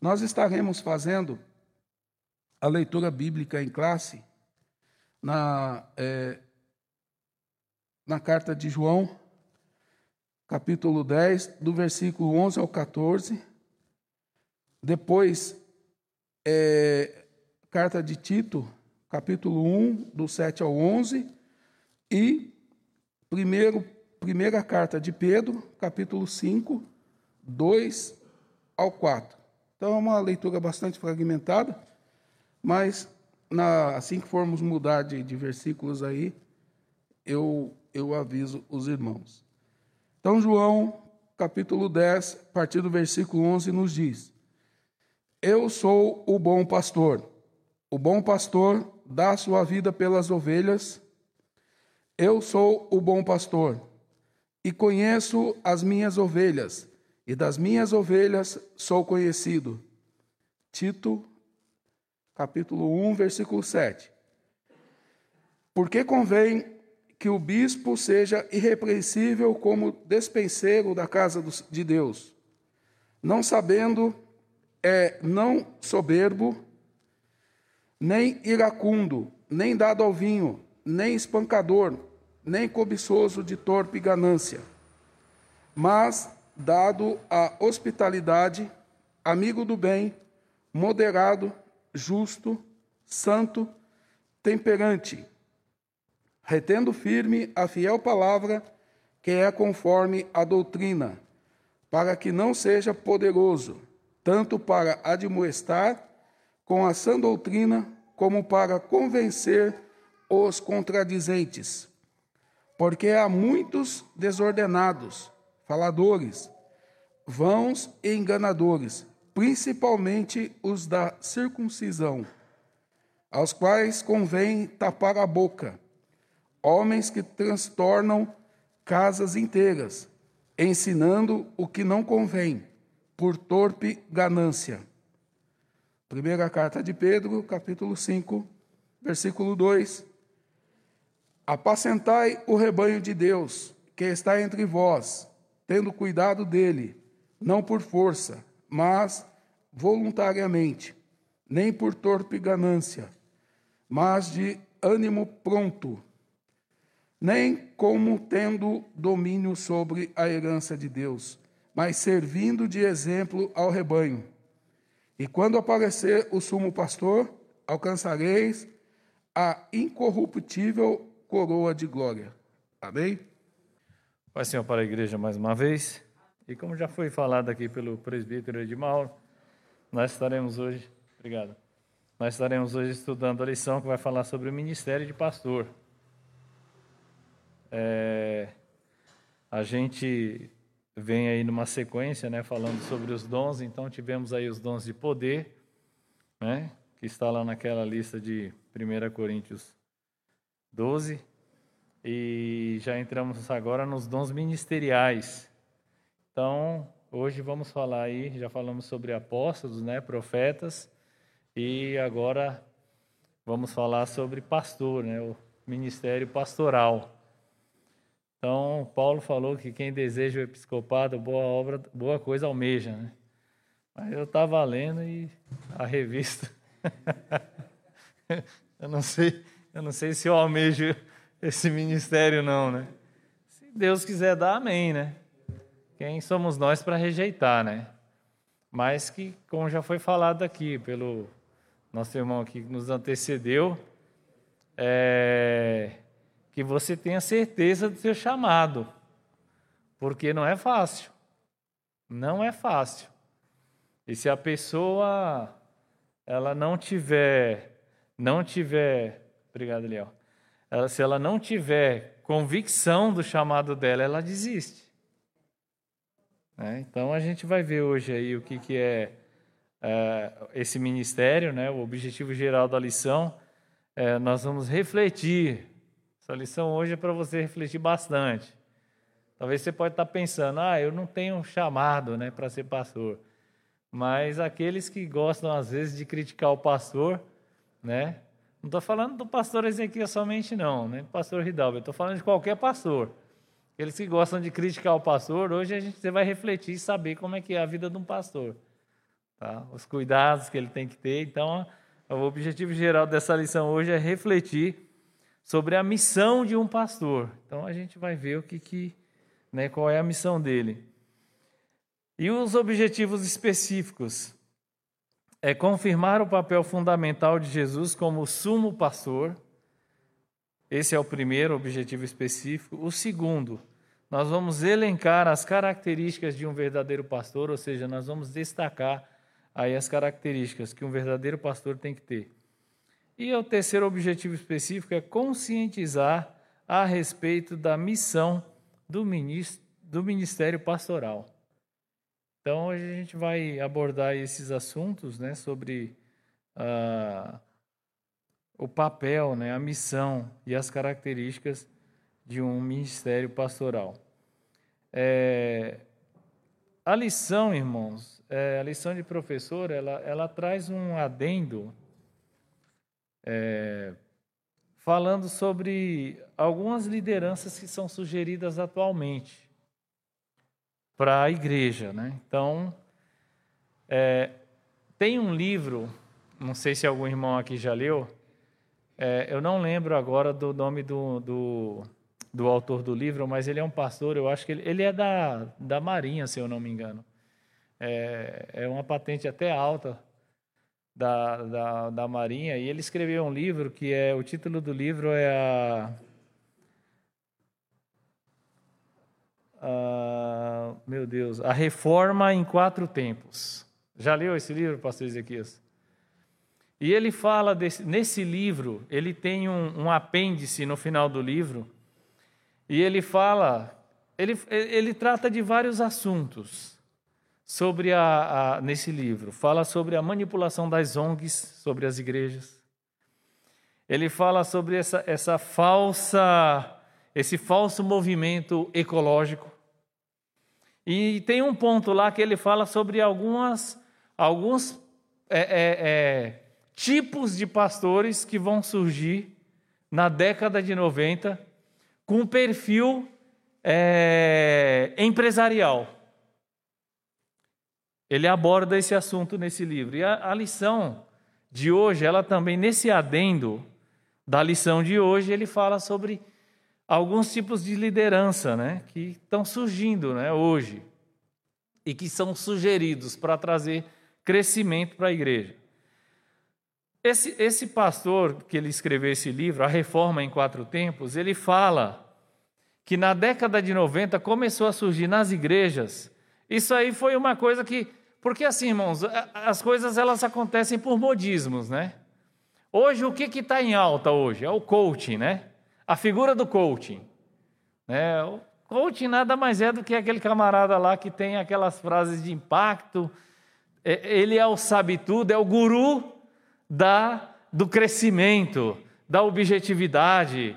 Nós estaremos fazendo a leitura bíblica em classe na, é, na carta de João, capítulo 10, do versículo 11 ao 14. Depois, é, carta de Tito, capítulo 1, do 7 ao 11. E primeiro, primeira carta de Pedro, capítulo 5, 2 ao 4. Então é uma leitura bastante fragmentada, mas na, assim que formos mudar de, de versículos aí, eu, eu aviso os irmãos. Então, João, capítulo 10, a partir do versículo 11, nos diz: Eu sou o bom pastor. O bom pastor dá sua vida pelas ovelhas. Eu sou o bom pastor e conheço as minhas ovelhas e das minhas ovelhas sou conhecido. Tito, capítulo 1, versículo 7. Porque convém que o bispo seja irrepreensível como despenseiro da casa de Deus, não sabendo, é não soberbo, nem iracundo, nem dado ao vinho, nem espancador, nem cobiçoso de torpe ganância, mas dado à hospitalidade, amigo do bem, moderado, justo, santo, temperante, retendo firme a fiel palavra que é conforme a doutrina, para que não seja poderoso, tanto para admoestar com a sã doutrina, como para convencer os contradizentes. Porque há muitos desordenados, faladores, vãos e enganadores, principalmente os da circuncisão, aos quais convém tapar a boca, homens que transtornam casas inteiras, ensinando o que não convém, por torpe ganância. Primeira carta de Pedro, capítulo 5, versículo 2. Apacentai o rebanho de Deus, que está entre vós, tendo cuidado dele, não por força, mas voluntariamente, nem por torpe ganância, mas de ânimo pronto, nem como tendo domínio sobre a herança de Deus, mas servindo de exemplo ao rebanho. E quando aparecer o sumo pastor, alcançareis a incorruptível coroa de glória. Amém? Pai Senhor para a igreja mais uma vez. E como já foi falado aqui pelo presbítero Edmauro, nós estaremos hoje, obrigado, nós estaremos hoje estudando a lição que vai falar sobre o ministério de pastor. É, a gente vem aí numa sequência, né, falando sobre os dons, então tivemos aí os dons de poder, né, que está lá naquela lista de 1 Coríntios 12, e já entramos agora nos dons ministeriais. Então, hoje vamos falar aí, já falamos sobre apóstolos, né, profetas, e agora vamos falar sobre pastor, né, o ministério pastoral. Então, Paulo falou que quem deseja o episcopado, boa obra, boa coisa almeja, né? Mas eu estava lendo e a revista eu não sei, eu não sei se eu almejo esse ministério, não, né? Se Deus quiser dar, amém, né? Quem somos nós para rejeitar, né? Mas que, como já foi falado aqui pelo nosso irmão aqui que nos antecedeu, é, que você tenha certeza do seu chamado, porque não é fácil. Não é fácil. E se a pessoa ela não tiver, não tiver, obrigado, Léo ela, se ela não tiver convicção do chamado dela, ela desiste. É, então a gente vai ver hoje aí o que, que é, é esse ministério, né? O objetivo geral da lição. É, nós vamos refletir. Essa lição hoje é para você refletir bastante. Talvez você pode estar pensando, ah, eu não tenho chamado, né, para ser pastor. Mas aqueles que gostam às vezes de criticar o pastor, né, não estou falando do pastor Ezequiel somente, não, nem do pastor Ridalgo. Estou falando de qualquer pastor. Aqueles que gostam de criticar o pastor, hoje a gente vai refletir e saber como é que é a vida de um pastor. tá? os cuidados que ele tem que ter. Então, o objetivo geral dessa lição hoje é refletir sobre a missão de um pastor. Então, a gente vai ver o que, que né, qual é a missão dele. E os objetivos específicos é confirmar o papel fundamental de Jesus como sumo pastor. Esse é o primeiro objetivo específico. O segundo, nós vamos elencar as características de um verdadeiro pastor, ou seja, nós vamos destacar aí as características que um verdadeiro pastor tem que ter. E o terceiro objetivo específico é conscientizar a respeito da missão do ministério pastoral. Então, hoje a gente vai abordar esses assuntos né, sobre uh, o papel, né, a missão e as características de um ministério pastoral. É, a lição, irmãos, é, a lição de professor, ela, ela traz um adendo é, falando sobre algumas lideranças que são sugeridas atualmente para a igreja. Né? Então, é, tem um livro, não sei se algum irmão aqui já leu, é, eu não lembro agora do nome do, do, do, autor do livro, mas ele é um pastor, eu acho que ele, ele é da, da Marinha, se eu não me engano. É, é uma patente até alta da, da, da Marinha, e ele escreveu um livro que é, o título do livro é a Ah, meu Deus, A Reforma em Quatro Tempos. Já leu esse livro, pastor Ezequias? E ele fala, desse, nesse livro, ele tem um, um, apêndice no final do livro, e ele fala, ele, ele trata de vários assuntos sobre a, a, nesse livro. Fala sobre a manipulação das ONGs sobre as igrejas. Ele fala sobre essa, essa falsa, esse falso movimento ecológico. E tem um ponto lá que ele fala sobre algumas, alguns é, é, é, tipos de pastores que vão surgir na década de 90 com perfil é, empresarial. Ele aborda esse assunto nesse livro. E a, a lição de hoje, ela também, nesse adendo da lição de hoje, ele fala sobre alguns tipos de liderança né, que estão surgindo né, hoje e que são sugeridos para trazer crescimento para a igreja. Esse, esse pastor que ele escreveu esse livro, A Reforma em Quatro Tempos, ele fala que na década de 90 começou a surgir nas igrejas. Isso aí foi uma coisa que. Porque assim, irmãos, as coisas elas acontecem por modismos, né? Hoje, o que está em alta hoje? É o coaching, né? A figura do coaching. Né? O coaching nada mais é do que aquele camarada lá que tem aquelas frases de impacto. É, ele é o sabe-tudo, é o guru da, do crescimento, da objetividade.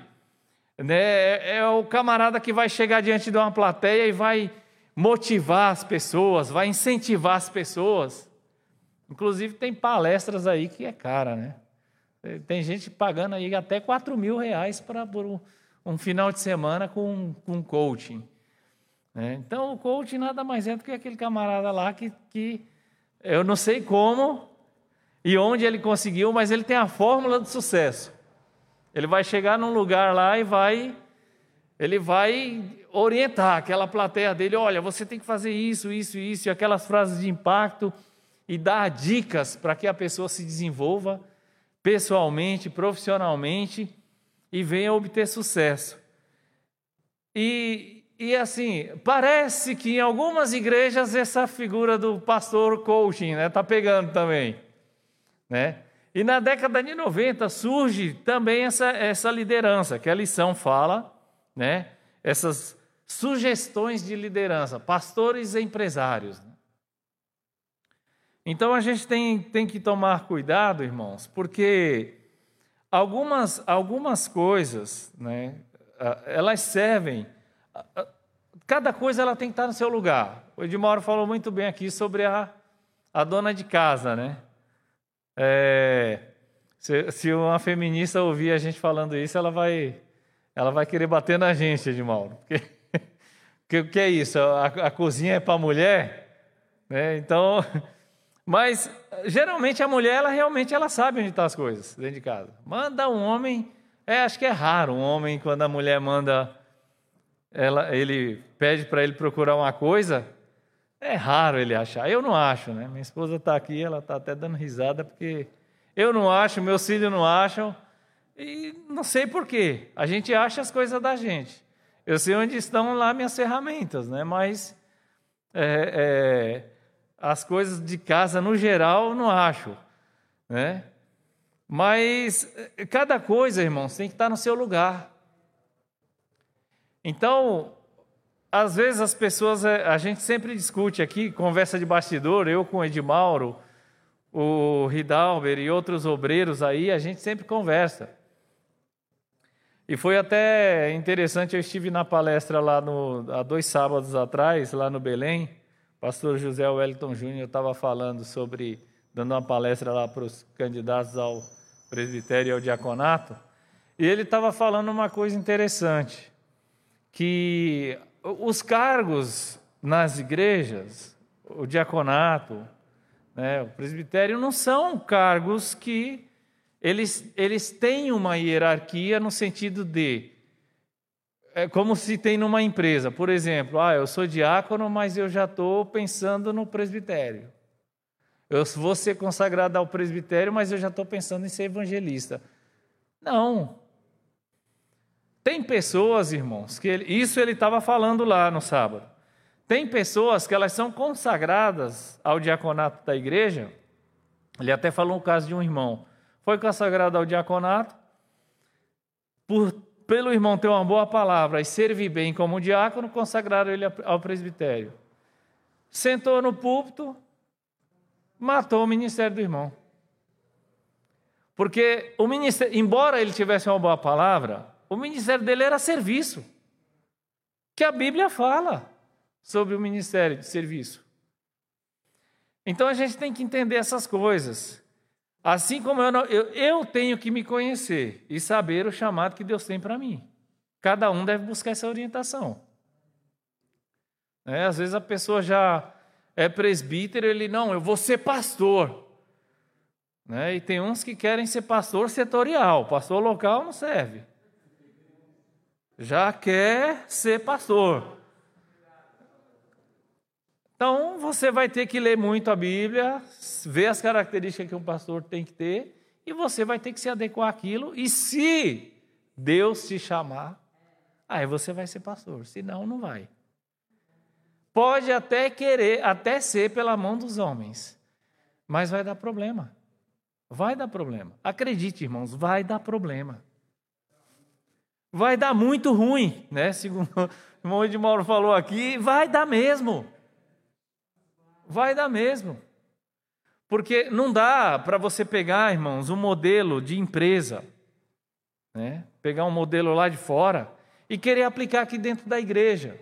Né? É, é o camarada que vai chegar diante de uma plateia e vai motivar as pessoas, vai incentivar as pessoas. Inclusive, tem palestras aí que é cara, né? Tem gente pagando aí até 4 mil reais para um, um, final de semana com, com coaching. Né? Então, o coaching nada mais é do que aquele camarada lá que, que eu não sei como e onde ele conseguiu, mas ele tem a fórmula do sucesso. Ele vai chegar num lugar lá e vai ele vai orientar aquela plateia dele, olha, você tem que fazer isso, isso, isso, e aquelas frases de impacto e dar dicas para que a pessoa se desenvolva pessoalmente, profissionalmente e venha obter sucesso. E, e assim, parece que em algumas igrejas essa figura do pastor coaching está né, tá pegando também. Né? E na década de 90 surge também essa, essa liderança, que a lição fala, né? essas sugestões de liderança, pastores e empresários. Então a gente tem, tem que tomar cuidado, irmãos, porque algumas, algumas coisas, né, elas servem, cada coisa ela tem que estar no seu lugar. O Edmauro falou muito bem aqui sobre a, a dona de casa, né? É, se, se, uma feminista ouvir a gente falando isso, ela vai, ela vai querer bater na gente, Edmauro. Porque, o que é isso? A, a cozinha é para mulher? Né? Então, Mas geralmente a mulher, ela realmente ela sabe onde estão as coisas dentro de casa. Manda um homem, é, acho que é raro um homem quando a mulher manda, ela, ele pede para ele procurar uma coisa, é raro ele achar. Eu não acho, né? Minha esposa está aqui, ela está até dando risada porque eu não acho, meus filhos não acham e não sei por quê. A gente acha as coisas da gente. Eu sei onde estão lá minhas ferramentas, né? Mas é, é, as coisas de casa, no geral, não acho. Né? Mas eh, cada coisa, irmãos, tem que estar no seu lugar. Então, às vezes as pessoas, eh, a gente sempre discute aqui, conversa de bastidor, eu com o Edmauro, o Ridalber e outros obreiros aí, a gente sempre conversa. E foi até interessante, eu estive na palestra lá no, há dois sábados atrás, lá no Belém, pastor José Wellington Júnior estava falando sobre, dando uma palestra lá para os candidatos ao presbitério e ao diaconato, e ele estava falando uma coisa interessante, que os cargos nas igrejas, o diaconato, né, o presbitério, não são cargos que eles, eles têm uma hierarquia no sentido de é como se tem numa empresa. Por exemplo, ah, eu sou diácono, mas eu já estou pensando no presbitério. Eu vou ser consagrado ao presbitério, mas eu já estou pensando em ser evangelista. Não. Tem pessoas, irmãos, que ele, isso ele estava falando lá no sábado. Tem pessoas que elas são consagradas ao diaconato da igreja. Ele até falou o caso de um irmão. Foi consagrado ao diaconato por pelo irmão ter uma boa palavra e servir bem como diácono, consagraram ele ao presbitério. Sentou no púlpito, matou o ministério do irmão. Porque o ministério, embora ele tivesse uma boa palavra, o ministério dele era serviço. Que a Bíblia fala sobre o ministério de serviço. Então a gente tem que entender essas coisas. Assim como eu, eu, eu tenho que me conhecer e saber o chamado que Deus tem para mim. Cada um deve buscar essa orientação. É, às vezes a pessoa já é presbítero, ele não, eu vou ser pastor. Né? E tem uns que querem ser pastor setorial, pastor local não serve. Já quer ser pastor. Então você vai ter que ler muito a Bíblia, ver as características que um pastor tem que ter, e você vai ter que se adequar àquilo. E se Deus te chamar, aí você vai ser pastor, senão não vai. Pode até querer, até ser pela mão dos homens, mas vai dar problema. Vai dar problema. Acredite, irmãos, vai dar problema. Vai dar muito ruim, né? Segundo o irmão Edmauro falou aqui, vai dar mesmo. Vai dar mesmo. Porque não dá para você pegar, irmãos, um modelo de empresa, né? pegar um modelo lá de fora e querer aplicar aqui dentro da igreja.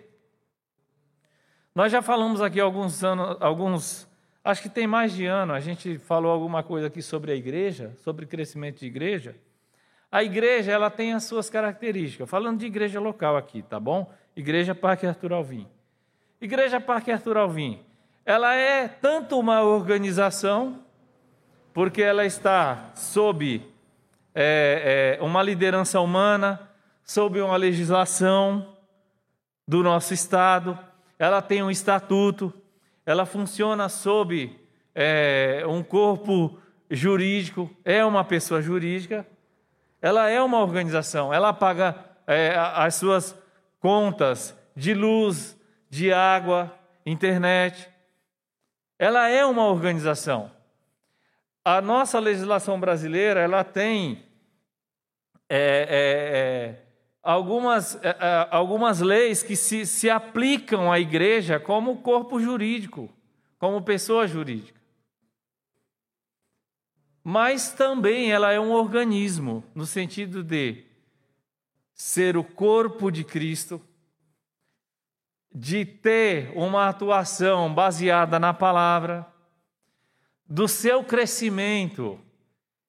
Nós já falamos aqui alguns anos, alguns, acho que tem mais de ano, a gente falou alguma coisa aqui sobre a igreja, sobre crescimento de igreja. A igreja, ela tem as suas características. Falando de igreja local aqui, tá bom? Igreja Parque Arthur Alvim. Igreja Parque Arthur Alvim ela é tanto uma organização, porque ela está sob é, é, uma liderança humana, sob uma legislação do nosso Estado, ela tem um estatuto, ela funciona sob é, um corpo jurídico, é uma pessoa jurídica, ela é uma organização, ela paga é, as suas contas de luz, de água, internet, ela é uma organização. A nossa legislação brasileira ela tem é, é, é, algumas, é, é, algumas leis que se, se aplicam à igreja como corpo jurídico, como pessoa jurídica. Mas também ela é um organismo, no sentido de ser o corpo de Cristo de ter uma atuação baseada na palavra, do seu crescimento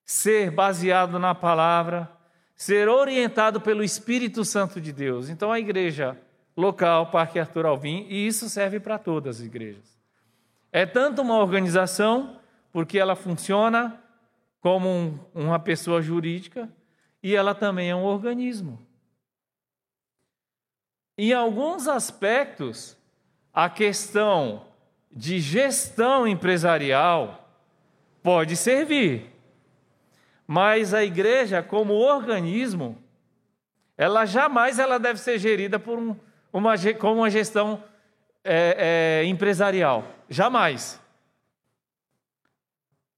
ser baseado na palavra, ser orientado pelo Espírito Santo de Deus. Então a igreja local, Parque Arthur Alvim, e isso serve para todas as igrejas. É tanto uma organização porque ela funciona como um, uma pessoa jurídica e ela também é um organismo. Em alguns aspectos, a questão de gestão empresarial pode servir, mas a igreja, como organismo, ela jamais ela deve ser gerida por um, uma, como uma gestão é, é, empresarial. Jamais.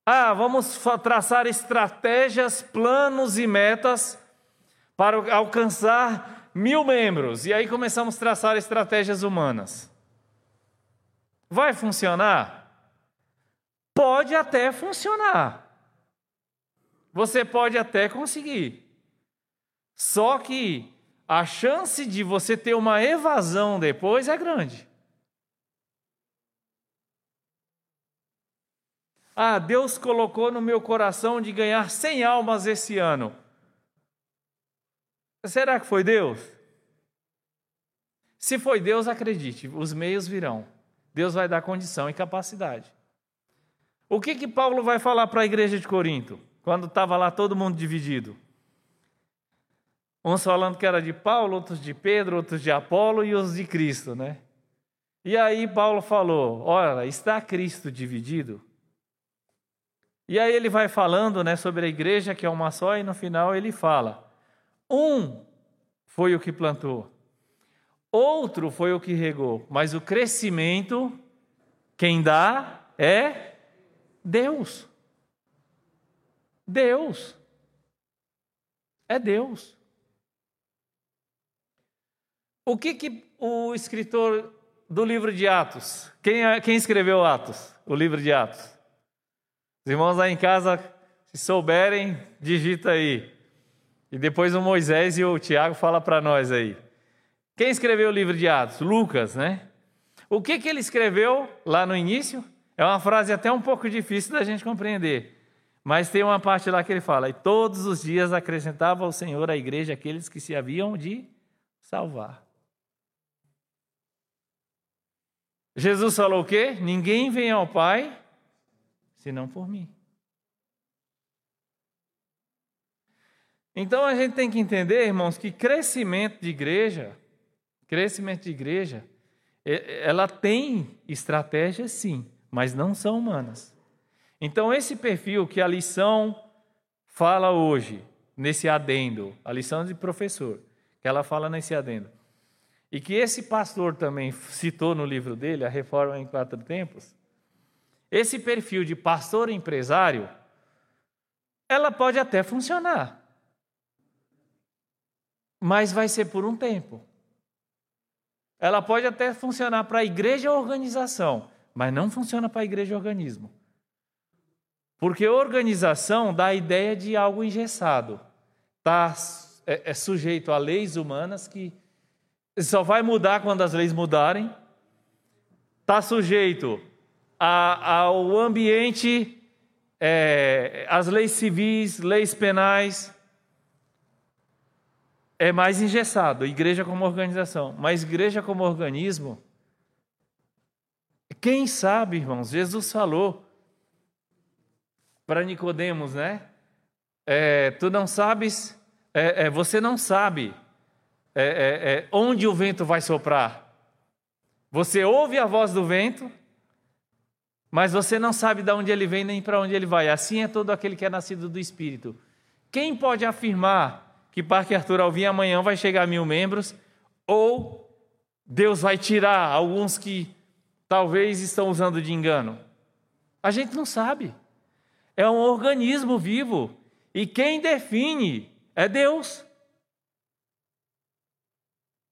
Ah, vamos traçar estratégias, planos e metas para alcançar mil membros. E aí começamos a traçar estratégias humanas. Vai funcionar? Pode até funcionar. Você pode até conseguir. Só que a chance de você ter uma evasão depois é grande. Ah, Deus colocou no meu coração de ganhar 100 almas esse ano. Será que foi Deus? Se foi Deus, acredite, os meios virão. Deus vai dar condição e capacidade. O que que Paulo vai falar para a igreja de Corinto, quando estava lá todo mundo dividido? Uns falando que era de Paulo, outros de Pedro, outros de Apolo e os de Cristo, né? E aí Paulo falou: Olha, está Cristo dividido? E aí ele vai falando né, sobre a igreja que é uma só, e no final ele fala: Um foi o que plantou, outro foi o que regou, mas o crescimento, quem dá é Deus. Deus. É Deus. O que, que o escritor do livro de Atos, quem, é, quem escreveu Atos, o livro de Atos? Os irmãos lá em casa, se souberem, digita aí. E depois o Moisés e o Tiago fala para nós aí. Quem escreveu o livro de Atos? Lucas, né? O que, que ele escreveu lá no início? É uma frase até um pouco difícil da gente compreender. Mas tem uma parte lá que ele fala: E todos os dias acrescentava ao Senhor à igreja aqueles que se haviam de salvar. Jesus falou o quê? Ninguém vem ao Pai senão por mim. Então a gente tem que entender, irmãos, que crescimento de igreja, crescimento de igreja, ela tem estratégias sim, mas não são humanas. Então esse perfil que a lição fala hoje, nesse adendo, a lição de professor, que ela fala nesse adendo, e que esse pastor também citou no livro dele, A Reforma em Quatro Tempos, esse perfil de pastor empresário, ela pode até funcionar, mas vai ser por um tempo. Ela pode até funcionar para a igreja organização, mas não funciona para a igreja organismo. Porque organização dá a ideia de algo engessado, está é, é sujeito a leis humanas que só vai mudar quando as leis mudarem, está sujeito a, ao ambiente, é, as leis civis, leis penais, é mais engessado, igreja como organização. Mas igreja como organismo, quem sabe, irmãos, Jesus falou para Nicodemos, né? É, tu não sabes, é, é, você não sabe é, é, é, onde o vento vai soprar. Você ouve a voz do vento, mas você não sabe de onde ele vem nem para onde ele vai. Assim é todo aquele que é nascido do Espírito. Quem pode afirmar que Parque Arthur Alvim amanhã vai chegar a mil membros? Ou Deus vai tirar alguns que talvez estão usando de engano? A gente não sabe. É um organismo vivo. E quem define é Deus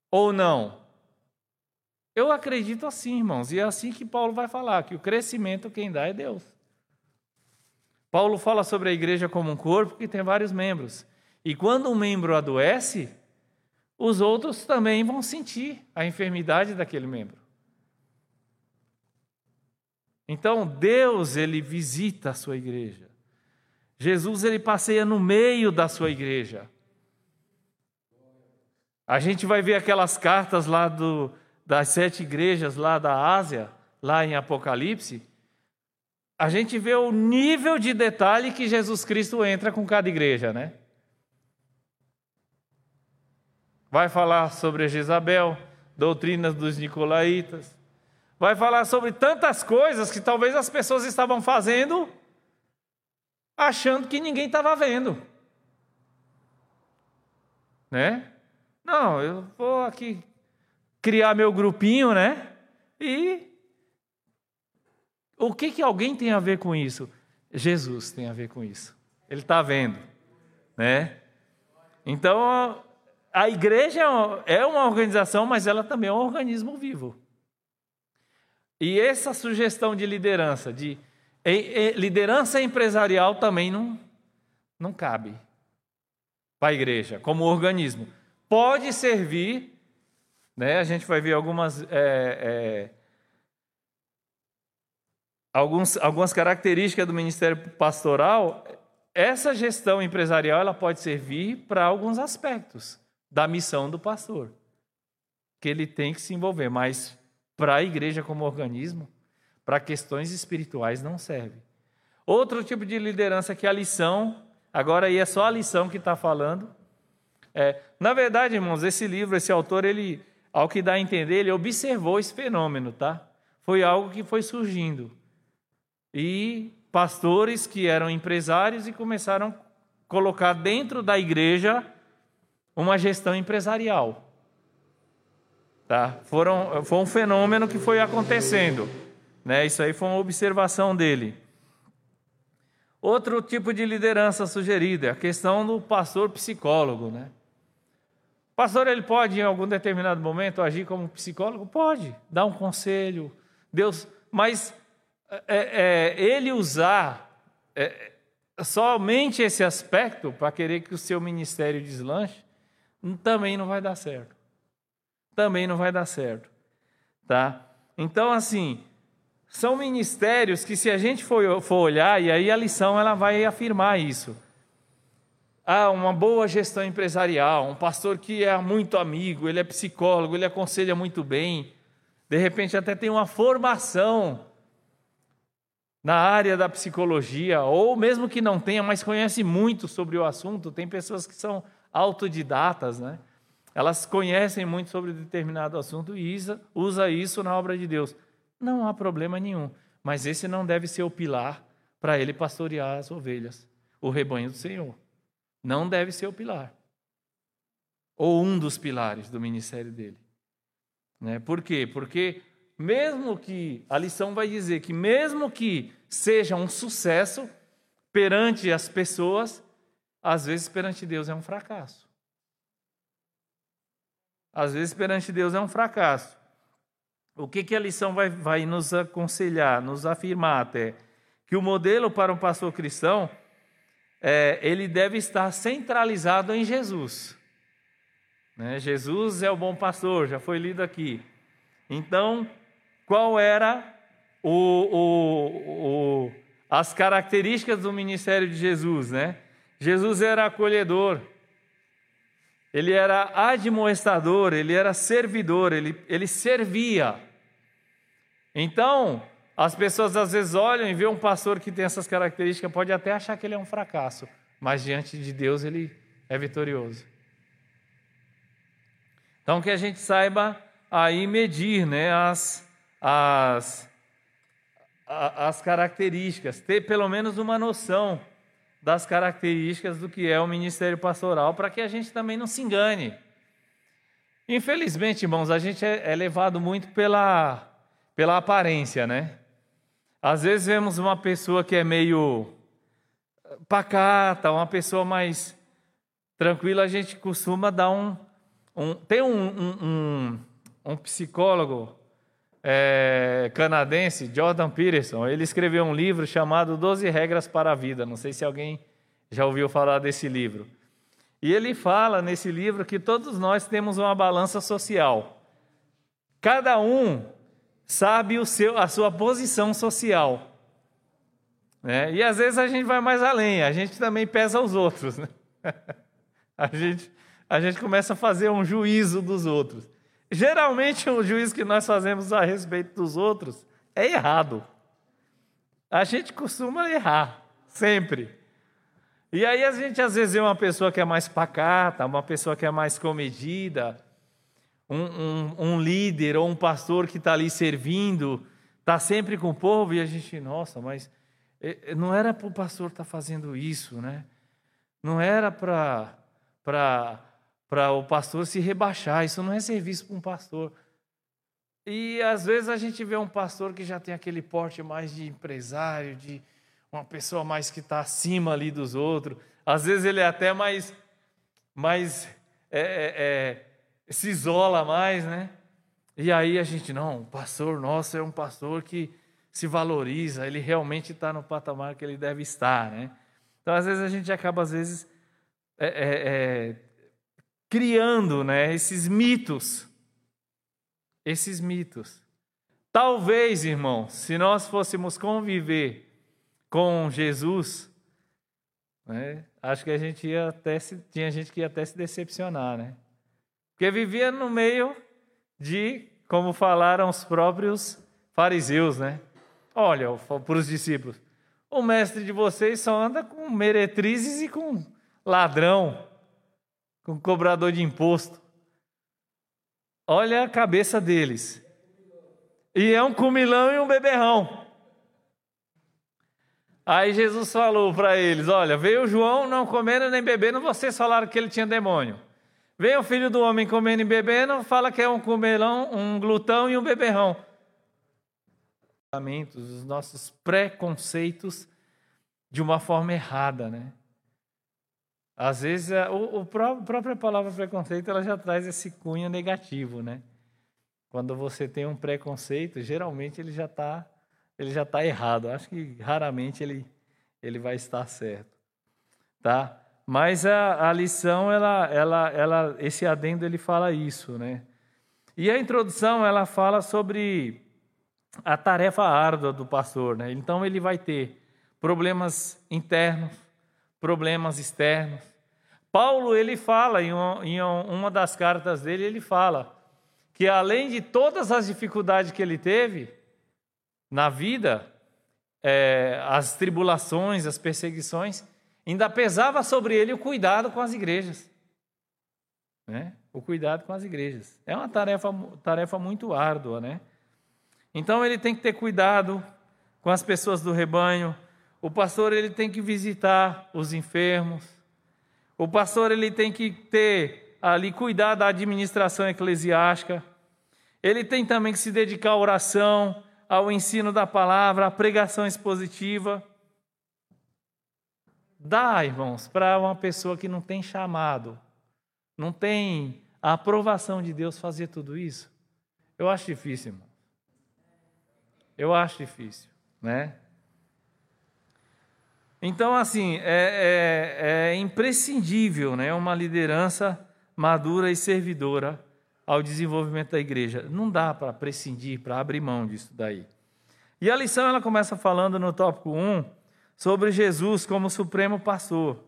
ou não? Eu acredito assim, irmãos, e é assim que Paulo vai falar, que o crescimento quem dá é Deus. Paulo fala sobre a igreja como um corpo que tem vários membros. E quando um membro adoece, os outros também vão sentir a enfermidade daquele membro. Então, Deus, ele visita a sua igreja. Jesus, ele passeia no meio da sua igreja. A gente vai ver aquelas cartas lá do, das sete igrejas lá da Ásia, lá em Apocalipse. a gente vê o nível de detalhe que Jesus Cristo entra com cada igreja, né? Vai falar sobre Jezabel, doutrinas dos nicolaítas. Vai falar sobre tantas coisas que talvez as pessoas estavam fazendo achando que ninguém estava vendo. Né? Não, eu vou aqui criar meu grupinho, né? E o que, que alguém tem a ver com isso? Jesus tem a ver com isso. Ele está vendo, né? Então, a igreja é uma organização, mas ela também é um organismo vivo. E essa sugestão de liderança, de liderança empresarial também não, não cabe para a igreja, como organismo. Pode servir, né? a gente vai ver algumas, é, é, alguns, algumas características do ministério pastoral. Essa gestão empresarial ela pode servir para alguns aspectos da missão do pastor, que ele tem que se envolver, mas para a igreja como organismo, para questões espirituais não serve. Outro tipo de liderança que é a lição, agora aí é só a lição que está falando. É, na verdade, irmãos, esse livro, esse autor, ele, ao que dá a entender, ele observou esse fenômeno, tá? Foi algo que foi surgindo. E pastores que eram empresários e começaram a colocar dentro da igreja uma gestão empresarial. Tá? Foram, foi um fenômeno que foi acontecendo. Né? Isso aí foi uma observação dele. Outro tipo de liderança sugerida é a questão do pastor psicólogo. Né? O pastor ele pode, em algum determinado momento, agir como psicólogo? Pode, dar um conselho. Deus, mas é, é, ele usar é, somente esse aspecto para querer que o seu ministério deslanche, também não vai dar certo. Também não vai dar certo. Tá? Então, assim, são ministérios que se a gente for, for olhar, e aí a lição ela vai afirmar isso. Ah, uma boa gestão empresarial, um pastor que é muito amigo, ele é psicólogo, ele aconselha muito bem, de repente até tem uma formação na área da psicologia, ou mesmo que não tenha, mas conhece muito sobre o assunto, tem pessoas que são autodidatas, né? Elas conhecem muito sobre determinado assunto e usa isso na obra de Deus não há problema nenhum. Mas esse não deve ser o pilar para ele pastorear as ovelhas, o rebanho do Senhor. Não deve ser o pilar. Ou um dos pilares do ministério dele. Né? Por quê? Porque mesmo que, a lição vai dizer que mesmo que seja um sucesso perante as pessoas, às vezes perante Deus é um fracasso. Às vezes perante Deus é um fracasso. O que, que a lição vai, vai nos aconselhar, nos afirmar até? Que o modelo para um pastor cristão, é, ele deve estar centralizado em Jesus. Né? Jesus é o bom pastor, já foi lido aqui. Então, qual era o, o, o, as características do ministério de Jesus? Né? Jesus era acolhedor, ele era admoestador, ele era servidor, ele, ele servia. Então, as pessoas às vezes olham e vê um pastor que tem essas características, pode até achar que ele é um fracasso, mas diante de Deus ele é vitorioso. Então, que a gente saiba aí medir né, as, as, as características, ter pelo menos uma noção das características do que é o ministério pastoral, para que a gente também não se engane. Infelizmente, irmãos, a gente é, é levado muito pela, pela aparência, né? Às vezes vemos uma pessoa que é meio pacata, uma pessoa mais tranquila, a gente costuma dar um. um tem um, um, um, um psicólogo é, canadense, Jordan Peterson, ele escreveu um livro chamado Doze Regras para a Vida. Não sei se alguém já ouviu falar desse livro. E ele fala nesse livro que todos nós temos uma balança social. Cada um sabe o seu, a sua posição social. Né? E às vezes a gente vai mais além, a gente também pesa os outros. Né? a, gente, a gente começa a fazer um juízo dos outros. Geralmente, o juízo que nós fazemos a respeito dos outros é errado. a gente costuma errar, sempre. E aí a gente às vezes vê uma pessoa que é mais pacata, uma pessoa que é mais comedida, um, um, um líder ou um pastor que está ali servindo, está sempre com o povo e a gente, nossa, mas eh, eh, não era para o pastor estar tá fazendo isso, né? Não era para o pastor se rebaixar, isso não é serviço para um pastor. E às vezes a gente vê um pastor que já tem aquele porte mais de empresário, de uma pessoa mais que está acima ali dos outros. Às vezes ele é até mais, mais é, é, é, se isola mais, né? E aí a gente, não, o pastor nosso é um pastor que se valoriza, ele realmente está no patamar que ele deve estar, né? Então às vezes a gente acaba, às vezes, é, é, é, criando né, esses mitos esses mitos. Talvez, irmão, se nós fôssemos conviver com Jesus, né, acho que a gente ia até se, tinha gente que ia até se decepcionar, né? Porque vivia no meio de, como falaram os próprios fariseus, né? Olha, para os discípulos, o mestre de vocês só anda com meretrizes e com ladrão, com cobrador de imposto. Olha a cabeça deles. E é um comilão e um beberrão. Aí Jesus falou para eles: Olha, veio João não comendo nem bebendo, vocês falaram que ele tinha demônio. Veio o filho do homem comendo e bebendo, fala que é um comilão, um glutão e um beberrão. Os nossos preconceitos de uma forma errada, né? Às vezes, a, o, o pró, própria palavra preconceito ela já traz esse cunho negativo, né? Quando você tem um preconceito, geralmente ele já está ele já tá errado. Acho que raramente ele, ele vai estar certo, tá? Mas a, a lição, ela, ela, ela, esse adendo ele fala isso, né? E a introdução ela fala sobre a tarefa árdua do pastor, né? Então ele vai ter problemas internos, problemas externos. Paulo ele fala em uma, das cartas dele ele fala que além de todas as dificuldades que ele teve na vida, é, as tribulações, as perseguições, ainda pesava sobre ele o cuidado com as igrejas, né? O cuidado com as igrejas é uma tarefa tarefa muito árdua, né? Então ele tem que ter cuidado com as pessoas do rebanho, o pastor ele tem que visitar os enfermos. O pastor ele tem que ter ali cuidar da administração eclesiástica. Ele tem também que se dedicar à oração, ao ensino da palavra, à pregação expositiva. Dá, irmãos, para uma pessoa que não tem chamado, não tem a aprovação de Deus fazer tudo isso? Eu acho difícil, irmão. Eu acho difícil, né? Então, assim, é, é, é imprescindível né, uma liderança madura e servidora ao desenvolvimento da igreja. Não dá para prescindir, para abrir mão disso daí. E a lição ela começa falando no tópico 1 sobre Jesus como supremo pastor.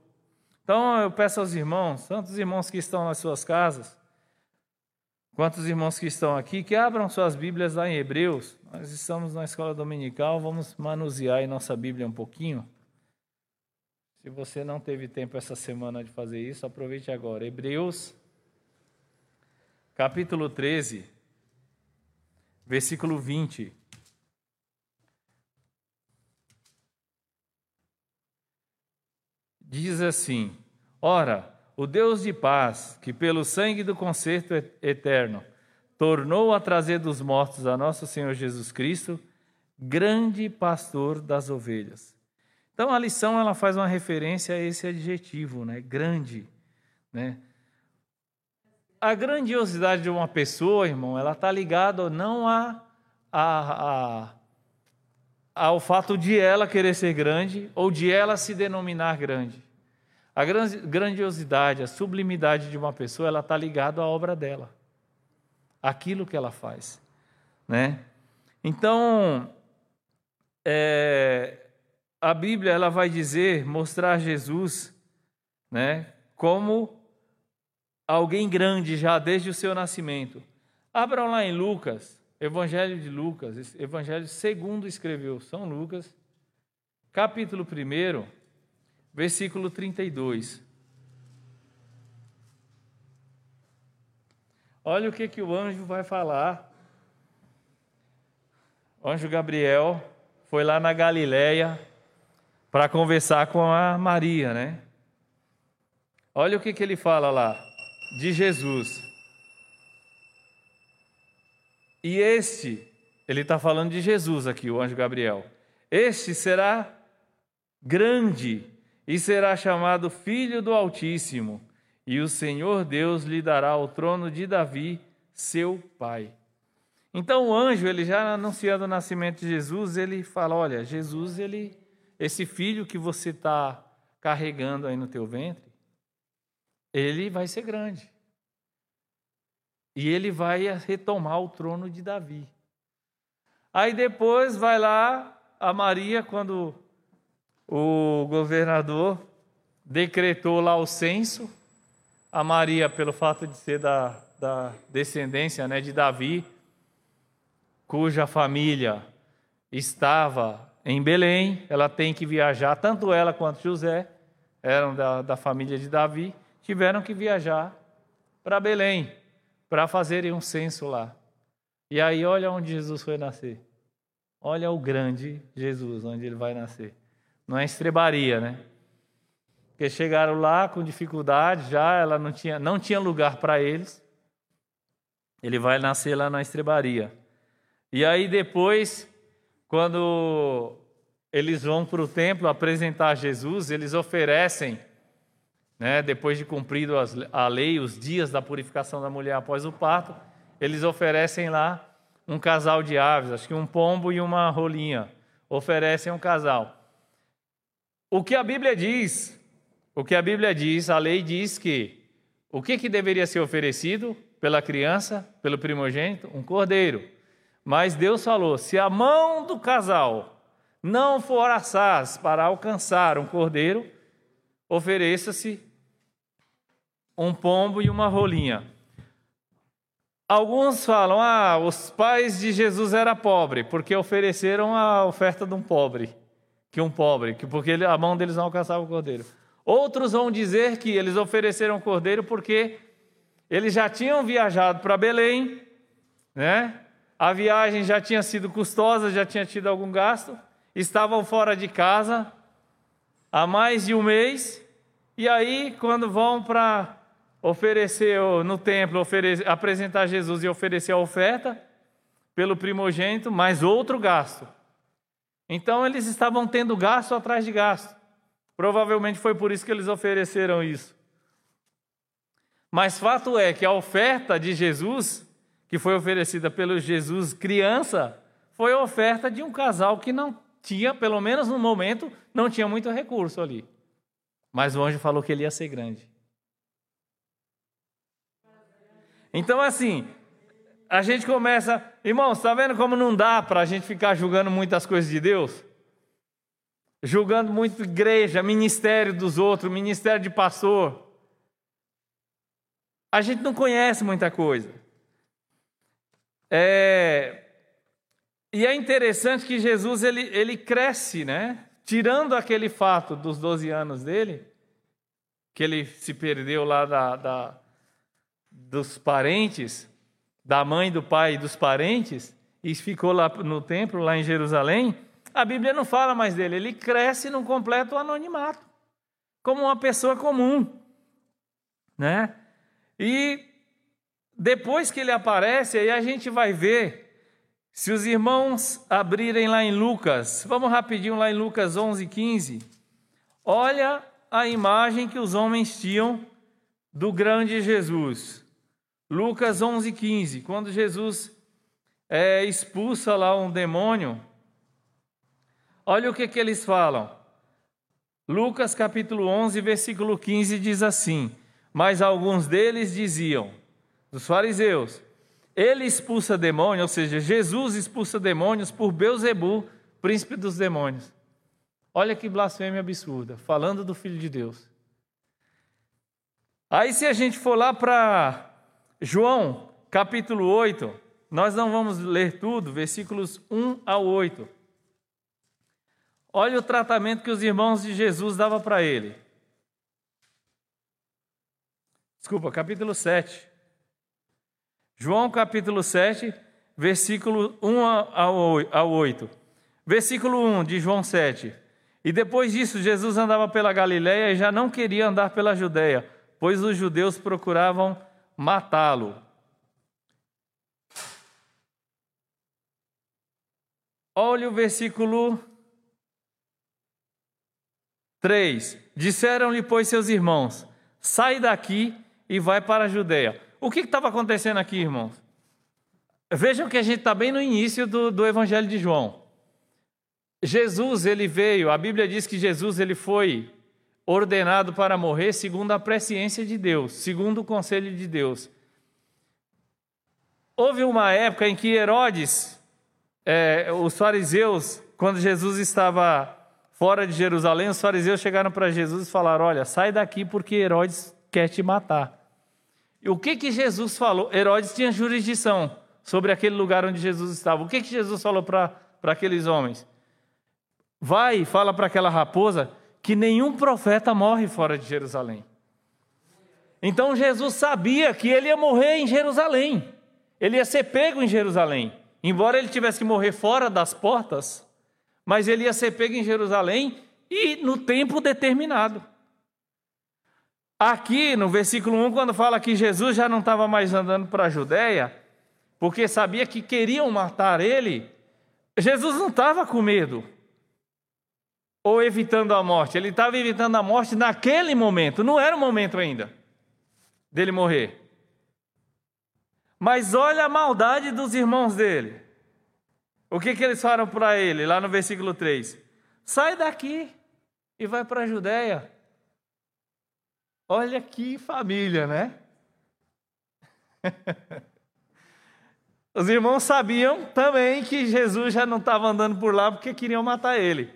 Então eu peço aos irmãos, tanto os irmãos que estão nas suas casas, quanto os irmãos que estão aqui, que abram suas Bíblias lá em Hebreus. Nós estamos na escola dominical, vamos manusear aí nossa Bíblia um pouquinho. Se você não teve tempo essa semana de fazer isso, aproveite agora. Hebreus, capítulo 13, versículo 20. Diz assim: Ora, o Deus de paz, que pelo sangue do concerto eterno tornou a trazer dos mortos a nosso Senhor Jesus Cristo, grande pastor das ovelhas então a lição ela faz uma referência a esse adjetivo, né? Grande, né? A grandiosidade de uma pessoa, irmão, ela está ligada não a, a, a, ao fato de ela querer ser grande ou de ela se denominar grande. A grandiosidade, a sublimidade de uma pessoa, ela está ligada à obra dela, aquilo que ela faz, né? Então, é, a Bíblia ela vai dizer, mostrar Jesus, né, como alguém grande já desde o seu nascimento. Abram lá em Lucas, Evangelho de Lucas, Evangelho segundo escreveu São Lucas, capítulo 1, versículo 32. Olha o que, que o anjo vai falar. O anjo Gabriel foi lá na Galiléia para conversar com a Maria, né? Olha o que, que ele fala lá de Jesus. E este, ele está falando de Jesus aqui, o anjo Gabriel. Este será grande e será chamado Filho do Altíssimo, e o Senhor Deus lhe dará o trono de Davi, seu pai. Então o anjo, ele já anunciando o nascimento de Jesus, ele fala: olha, Jesus, ele, esse filho que você está carregando aí no teu ventre, ele vai ser grande. E ele vai retomar o trono de Davi. Aí depois vai lá a Maria, quando o governador decretou lá o censo, a Maria, pelo fato de ser da, da descendência né, de Davi, cuja família estava em Belém, ela tem que viajar, tanto ela quanto José, eram da, da família de Davi, tiveram que viajar para Belém, para fazerem um censo lá. E aí, olha onde Jesus foi nascer. Olha o grande Jesus, onde ele vai nascer. Não é estrebaria, né? Porque chegaram lá com dificuldade, já ela não tinha, não tinha lugar para eles. Ele vai nascer lá na estrebaria. E aí depois, quando eles vão para o templo apresentar Jesus, eles oferecem, né, depois de cumprido a lei, os dias da purificação da mulher após o parto, eles oferecem lá um casal de aves, acho que um pombo e uma rolinha. Oferecem um casal. O que a Bíblia diz, o que a Bíblia diz, a lei diz que o que, que deveria ser oferecido pela criança, pelo primogênito? Um cordeiro. Mas Deus falou: se a mão do casal não for assaz para alcançar um cordeiro, ofereça-se um pombo e uma rolinha. Alguns falam: ah, os pais de Jesus eram pobres, porque ofereceram a oferta de um pobre, que um pobre, porque a mão deles não alcançava o cordeiro. Outros vão dizer que eles ofereceram o cordeiro porque eles já tinham viajado para Belém, né? a viagem já tinha sido custosa, já tinha tido algum gasto, estavam fora de casa há mais de um mês, e aí, quando vão para oferecer no templo, oferecer, apresentar Jesus e oferecer a oferta pelo primogênito, mais outro gasto. Então, eles estavam tendo gasto atrás de gasto. Provavelmente foi por isso que eles ofereceram isso. Mas fato é que a oferta de Jesus que foi oferecida pelo Jesus criança foi a oferta de um casal que não tinha, pelo menos no momento, não tinha muito recurso ali. Mas o anjo falou que ele ia ser grande. Então, assim, a gente começa, irmãos, está vendo como não dá para a gente ficar julgando muitas coisas de Deus? Julgando muito igreja, ministério dos outros, ministério de pastor. A gente não conhece muita coisa. É, e é interessante que Jesus ele, ele cresce, né? Tirando aquele fato dos 12 anos dele, que ele se perdeu lá da, da, dos parentes, da mãe, do pai e dos parentes, e ficou lá no templo, lá em Jerusalém, a Bíblia não fala mais dele, ele cresce num completo anonimato, como uma pessoa comum, né? E depois que ele aparece, aí a gente vai ver. Se os irmãos abrirem lá em Lucas, vamos rapidinho lá em Lucas 11, 15. Olha a imagem que os homens tinham do grande Jesus. Lucas 11, 15. Quando Jesus é, expulsa lá um demônio, olha o que, que eles falam. Lucas capítulo 11, versículo 15 diz assim: Mas alguns deles diziam dos fariseus. Ele expulsa demônios, ou seja, Jesus expulsa demônios por Beuzebu, príncipe dos demônios. Olha que blasfêmia absurda, falando do Filho de Deus. Aí, se a gente for lá para João, capítulo 8, nós não vamos ler tudo, versículos 1 ao 8. Olha o tratamento que os irmãos de Jesus davam para ele. Desculpa, capítulo 7. João capítulo 7, versículo 1 ao 8. Versículo 1 de João 7. E depois disso, Jesus andava pela Galiléia e já não queria andar pela Judéia, pois os judeus procuravam matá-lo. Olha o versículo 3. Disseram-lhe, pois, seus irmãos: sai daqui e vai para a Judéia. O que estava acontecendo aqui, irmãos? Vejam que a gente está bem no início do, do Evangelho de João. Jesus, ele veio, a Bíblia diz que Jesus ele foi ordenado para morrer segundo a presciência de Deus, segundo o conselho de Deus. Houve uma época em que Herodes, é, os fariseus, quando Jesus estava fora de Jerusalém, os fariseus chegaram para Jesus e falaram: Olha, sai daqui porque Herodes quer te matar. O que que Jesus falou? Herodes tinha jurisdição sobre aquele lugar onde Jesus estava. O que que Jesus falou para aqueles homens? Vai e fala para aquela raposa que nenhum profeta morre fora de Jerusalém. Então Jesus sabia que ele ia morrer em Jerusalém. Ele ia ser pego em Jerusalém. Embora ele tivesse que morrer fora das portas, mas ele ia ser pego em Jerusalém e no tempo determinado. Aqui no versículo 1, quando fala que Jesus já não estava mais andando para a Judéia, porque sabia que queriam matar ele, Jesus não estava com medo ou evitando a morte. Ele estava evitando a morte naquele momento, não era o momento ainda dele morrer. Mas olha a maldade dos irmãos dele. O que, que eles falaram para ele, lá no versículo 3? Sai daqui e vai para a Judéia. Olha que família, né? Os irmãos sabiam também que Jesus já não estava andando por lá porque queriam matar ele.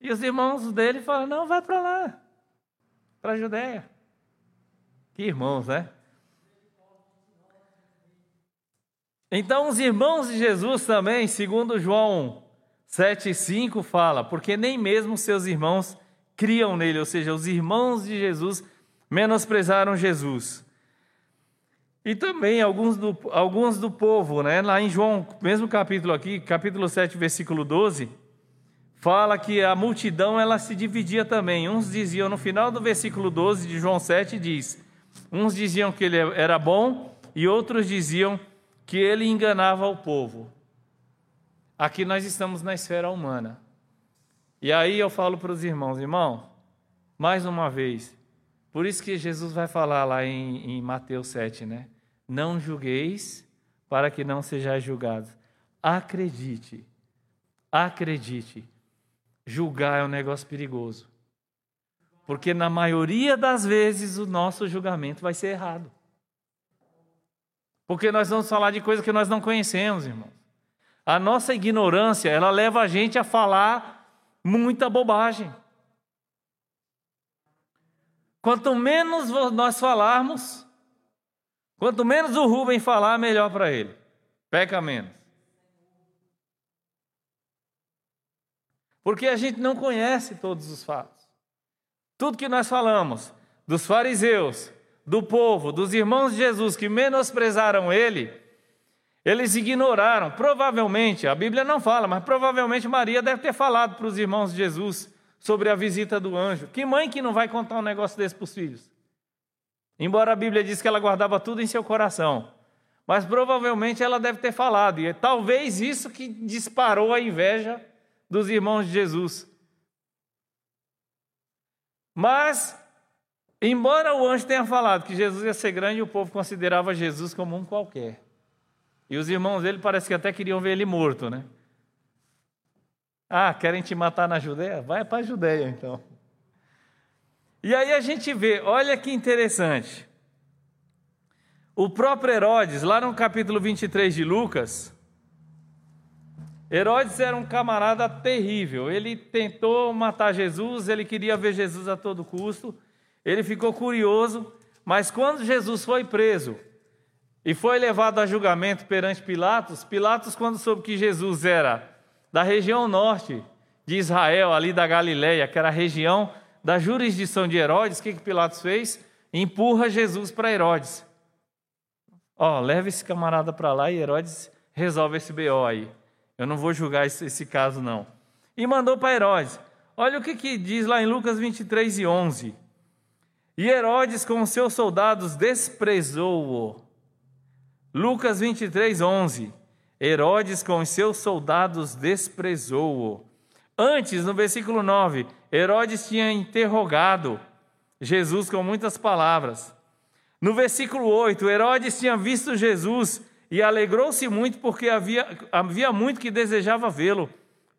E os irmãos dele falaram: não, vai para lá, para a Judéia. Que irmãos, né? Então, os irmãos de Jesus também, segundo João 7,5, fala, porque nem mesmo seus irmãos criam nele, ou seja, os irmãos de Jesus menosprezaram Jesus. E também alguns do, alguns do povo, né? lá em João, mesmo capítulo aqui, capítulo 7, versículo 12, fala que a multidão ela se dividia também. Uns diziam, no final do versículo 12 de João 7, diz: uns diziam que ele era bom e outros diziam que ele enganava o povo. Aqui nós estamos na esfera humana. E aí eu falo para os irmãos, irmão, mais uma vez, por isso que Jesus vai falar lá em, em Mateus 7, né? Não julgueis para que não sejais julgados. Acredite, acredite julgar é um negócio perigoso. Porque na maioria das vezes o nosso julgamento vai ser errado. Porque nós vamos falar de coisas que nós não conhecemos, irmão. A nossa ignorância, ela leva a gente a falar muita bobagem. Quanto menos nós falarmos, quanto menos o Rubem falar, melhor para ele. Peca menos. Porque a gente não conhece todos os fatos. Tudo que nós falamos dos fariseus, do povo, dos irmãos de Jesus que menosprezaram ele, eles ignoraram. Provavelmente, a Bíblia não fala, mas provavelmente Maria deve ter falado para os irmãos de Jesus sobre a visita do anjo. Que mãe que não vai contar um negócio desse para os filhos? Embora a Bíblia diz que ela guardava tudo em seu coração. Mas provavelmente ela deve ter falado, e é talvez isso que disparou a inveja dos irmãos de Jesus. Mas, embora o anjo tenha falado que Jesus ia ser grande, o povo considerava Jesus como um qualquer. E os irmãos dele parece que até queriam ver ele morto, né? Ah, querem te matar na Judéia? Vai para a Judéia então. E aí a gente vê, olha que interessante. O próprio Herodes, lá no capítulo 23 de Lucas, Herodes era um camarada terrível. Ele tentou matar Jesus, ele queria ver Jesus a todo custo. Ele ficou curioso, mas quando Jesus foi preso e foi levado a julgamento perante Pilatos, Pilatos, quando soube que Jesus era da região norte de Israel, ali da Galileia, que era a região da jurisdição de Herodes, o que, que Pilatos fez? Empurra Jesus para Herodes. Ó, leva esse camarada para lá e Herodes resolve esse BO aí. Eu não vou julgar esse, esse caso, não. E mandou para Herodes. Olha o que, que diz lá em Lucas 23 e 11. E Herodes, com seus soldados, desprezou-o. Lucas 23, 11. Herodes, com os seus soldados, desprezou-o. Antes, no versículo 9, Herodes tinha interrogado Jesus com muitas palavras. No versículo 8, Herodes tinha visto Jesus e alegrou-se muito porque havia, havia muito que desejava vê-lo,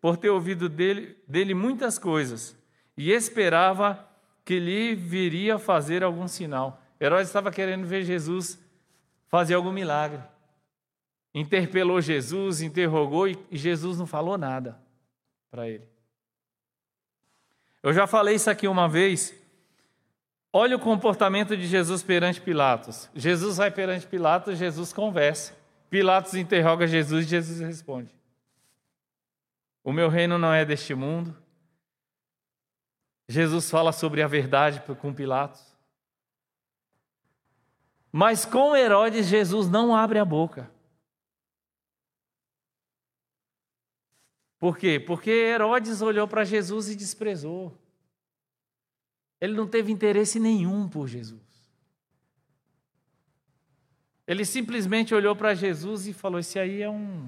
por ter ouvido dele, dele muitas coisas, e esperava que lhe viria fazer algum sinal. Herodes estava querendo ver Jesus fazer algum milagre. Interpelou Jesus, interrogou e Jesus não falou nada para ele. Eu já falei isso aqui uma vez. Olha o comportamento de Jesus perante Pilatos. Jesus vai perante Pilatos, Jesus conversa. Pilatos interroga Jesus e Jesus responde: O meu reino não é deste mundo. Jesus fala sobre a verdade com Pilatos. Mas com Herodes, Jesus não abre a boca. Por quê? Porque Herodes olhou para Jesus e desprezou. Ele não teve interesse nenhum por Jesus. Ele simplesmente olhou para Jesus e falou: Esse aí é um,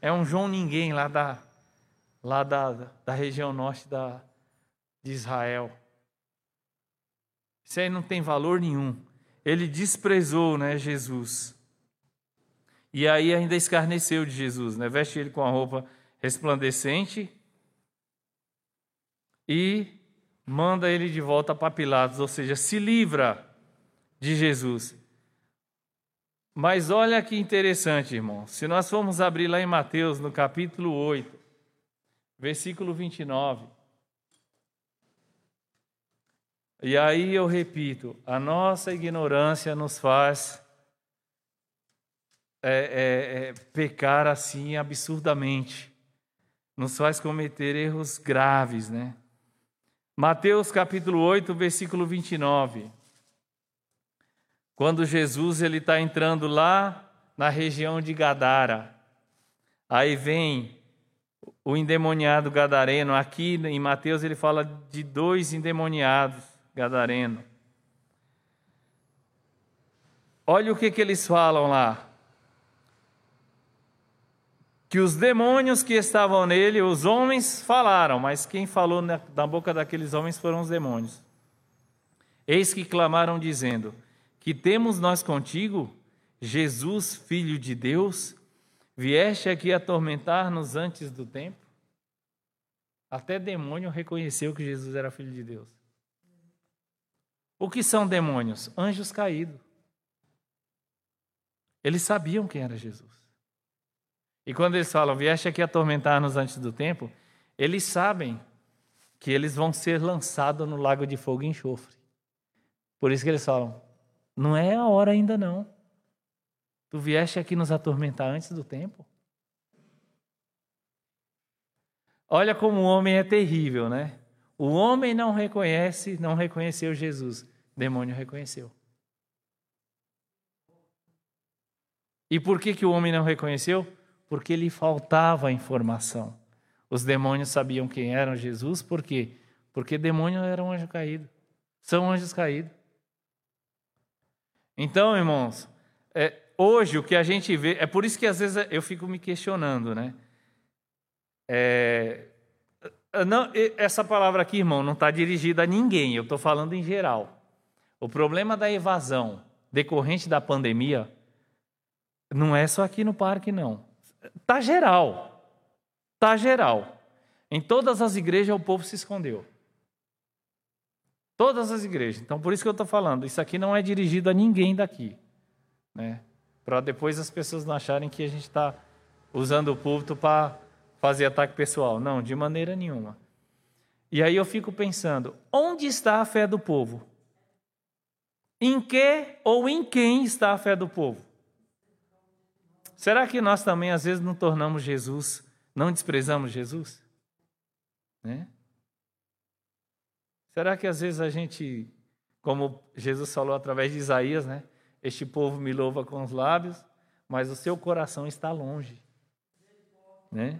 é um João Ninguém lá da, lá da, da região norte da, de Israel. Isso aí não tem valor nenhum. Ele desprezou né, Jesus. E aí ainda escarneceu de Jesus, né? Veste ele com a roupa resplandecente e manda ele de volta para Pilatos, ou seja, se livra de Jesus. Mas olha que interessante, irmão. Se nós formos abrir lá em Mateus, no capítulo 8, versículo 29. E aí eu repito: a nossa ignorância nos faz é, é, é, pecar assim absurdamente nos faz cometer erros graves, né? Mateus capítulo 8, versículo 29. Quando Jesus ele está entrando lá na região de Gadara, aí vem o endemoniado gadareno. Aqui em Mateus ele fala de dois endemoniados gadareno. Olha o que, que eles falam lá que os demônios que estavam nele, os homens falaram, mas quem falou na, boca daqueles homens foram os demônios. Eis que clamaram, dizendo: Que temos nós contigo, Jesus, filho de Deus? Vieste aqui atormentar-nos antes do tempo? Até demônio reconheceu que Jesus era filho de Deus. O que são demônios? Anjos caídos. Eles sabiam quem era Jesus. E quando eles falam, vieste aqui atormentar-nos antes do tempo, eles sabem que eles vão ser lançados no lago de fogo e enxofre. Por isso que eles falam, não é a hora ainda não. Tu vieste aqui nos atormentar antes do tempo? Olha como o homem é terrível, né? O homem não reconhece, não reconheceu Jesus. O demônio reconheceu. E por que, que o homem não reconheceu? porque lhe faltava informação. Os demônios sabiam quem era Jesus, por quê? Porque demônio era um anjo caído. São anjos caídos. Então, irmãos, é, hoje o que a gente vê, é por isso que às vezes eu fico me questionando, né? É, não, essa palavra aqui, irmão, não está dirigida a ninguém, eu estou falando em geral. O problema da evasão decorrente da pandemia não é só aqui no parque, não. Tá geral. Tá geral. Em todas as igrejas o povo se escondeu. Todas as igrejas. Então, por isso que eu estou falando, isso aqui não é dirigido a ninguém daqui. Né? Para depois as pessoas não acharem que a gente está usando o púlpito para fazer ataque pessoal. Não, de maneira nenhuma. E aí eu fico pensando, onde está a fé do povo? Em que ou em quem está a fé do povo? Será que nós também às vezes não tornamos Jesus não desprezamos Jesus? Né? Será que às vezes a gente, como Jesus falou através de Isaías, né? Este povo me louva com os lábios, mas o seu coração está longe. Né?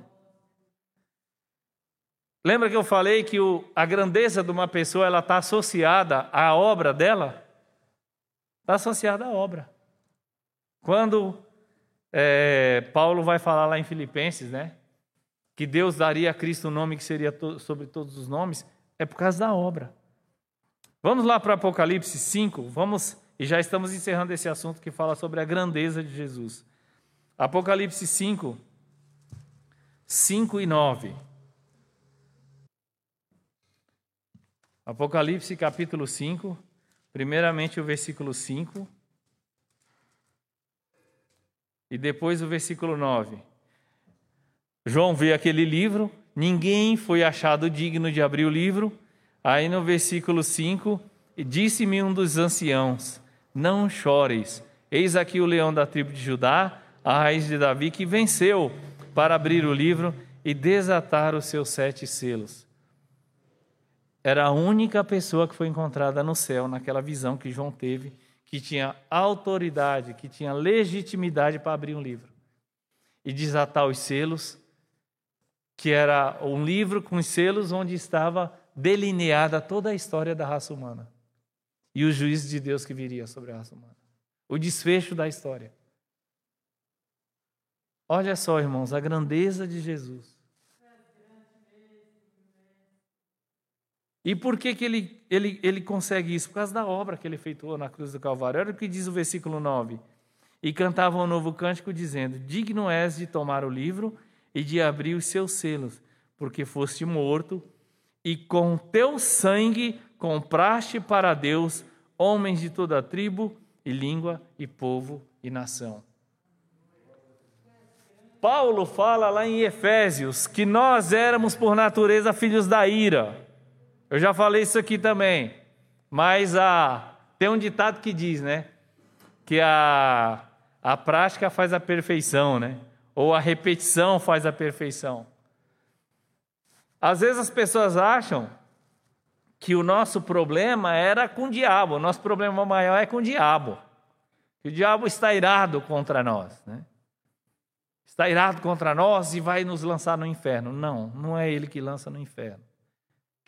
Lembra que eu falei que o, a grandeza de uma pessoa ela está associada à obra dela? Está associada à obra. Quando é, Paulo vai falar lá em Filipenses, né? Que Deus daria a Cristo o um nome que seria to sobre todos os nomes, é por causa da obra. Vamos lá para Apocalipse 5, vamos, e já estamos encerrando esse assunto que fala sobre a grandeza de Jesus. Apocalipse 5, 5 e 9. Apocalipse capítulo 5, primeiramente o versículo 5 e depois o versículo 9. João vê aquele livro, ninguém foi achado digno de abrir o livro. Aí no versículo 5, disse-me um dos anciãos: Não chores, eis aqui o leão da tribo de Judá, a raiz de Davi, que venceu para abrir o livro e desatar os seus sete selos. Era a única pessoa que foi encontrada no céu, naquela visão que João teve, que tinha autoridade, que tinha legitimidade para abrir um livro e desatar os selos, que era um livro com selos onde estava delineada toda a história da raça humana e o juízo de Deus que viria sobre a raça humana. O desfecho da história. Olha só, irmãos, a grandeza de Jesus. E por que, que ele, ele, ele consegue isso? Por causa da obra que ele efetuou na cruz do Calvário. Olha o que diz o versículo 9. E cantavam um novo cântico, dizendo: Digno és de tomar o livro e de abrir os seus selos, porque foste morto, e com teu sangue compraste para Deus homens de toda tribo, e língua, e povo, e nação. Paulo fala lá em Efésios que nós éramos por natureza filhos da ira. Eu já falei isso aqui também, mas a, tem um ditado que diz, né? Que a, a prática faz a perfeição, né? Ou a repetição faz a perfeição. Às vezes as pessoas acham que o nosso problema era com o diabo, o nosso problema maior é com o diabo. Que o diabo está irado contra nós, né? está irado contra nós e vai nos lançar no inferno. Não, não é ele que lança no inferno.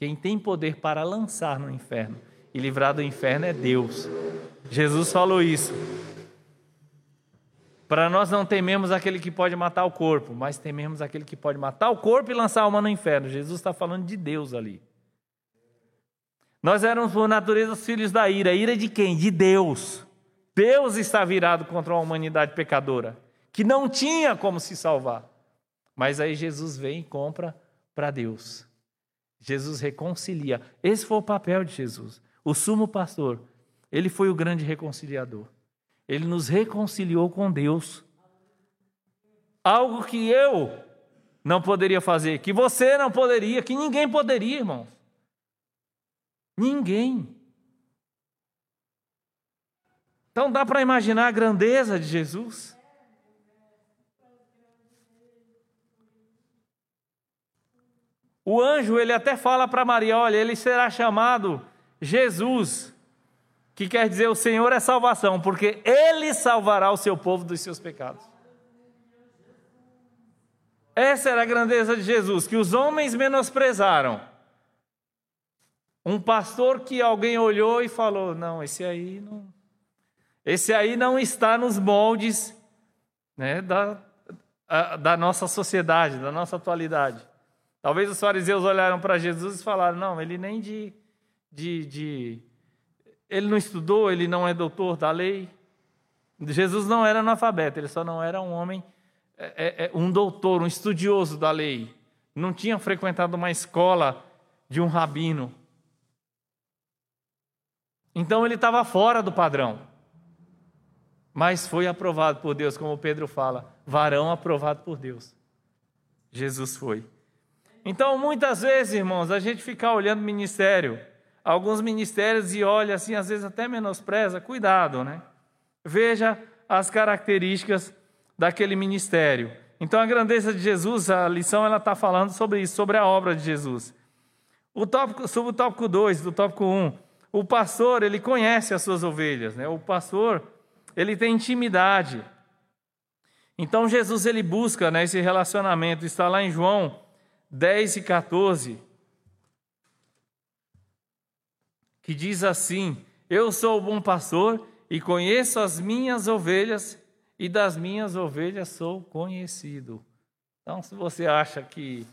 Quem tem poder para lançar no inferno e livrar do inferno é Deus. Jesus falou isso. Para nós não tememos aquele que pode matar o corpo, mas tememos aquele que pode matar o corpo e lançar a alma no inferno. Jesus está falando de Deus ali. Nós éramos por natureza filhos da ira. Ira de quem? De Deus. Deus está virado contra a humanidade pecadora que não tinha como se salvar. Mas aí Jesus vem e compra para Deus. Jesus reconcilia. Esse foi o papel de Jesus. O sumo pastor, ele foi o grande reconciliador. Ele nos reconciliou com Deus. Algo que eu não poderia fazer, que você não poderia, que ninguém poderia, irmãos. Ninguém. Então dá para imaginar a grandeza de Jesus? O anjo, ele até fala para Maria: olha, ele será chamado Jesus, que quer dizer o Senhor é salvação, porque ele salvará o seu povo dos seus pecados. Essa era a grandeza de Jesus, que os homens menosprezaram. Um pastor que alguém olhou e falou: não, esse aí não. Esse aí não está nos moldes né, da, da nossa sociedade, da nossa atualidade. Talvez os fariseus olharam para Jesus e falaram: não, ele nem de, de, de. Ele não estudou, ele não é doutor da lei. Jesus não era analfabeto, ele só não era um homem, é, é, é, um doutor, um estudioso da lei. Não tinha frequentado uma escola de um rabino. Então ele estava fora do padrão. Mas foi aprovado por Deus, como Pedro fala, varão aprovado por Deus. Jesus foi. Então, muitas vezes, irmãos, a gente fica olhando ministério, alguns ministérios e olha assim, às vezes até menospreza, cuidado, né? Veja as características daquele ministério. Então a grandeza de Jesus, a lição ela está falando sobre isso, sobre a obra de Jesus. O tópico, sobre o tópico 2, do tópico 1, um, o pastor, ele conhece as suas ovelhas, né? O pastor, ele tem intimidade. Então Jesus ele busca né, esse relacionamento, está lá em João 10 e 14, que diz assim: Eu sou o bom pastor e conheço as minhas ovelhas, e das minhas ovelhas sou conhecido. Então, se você acha que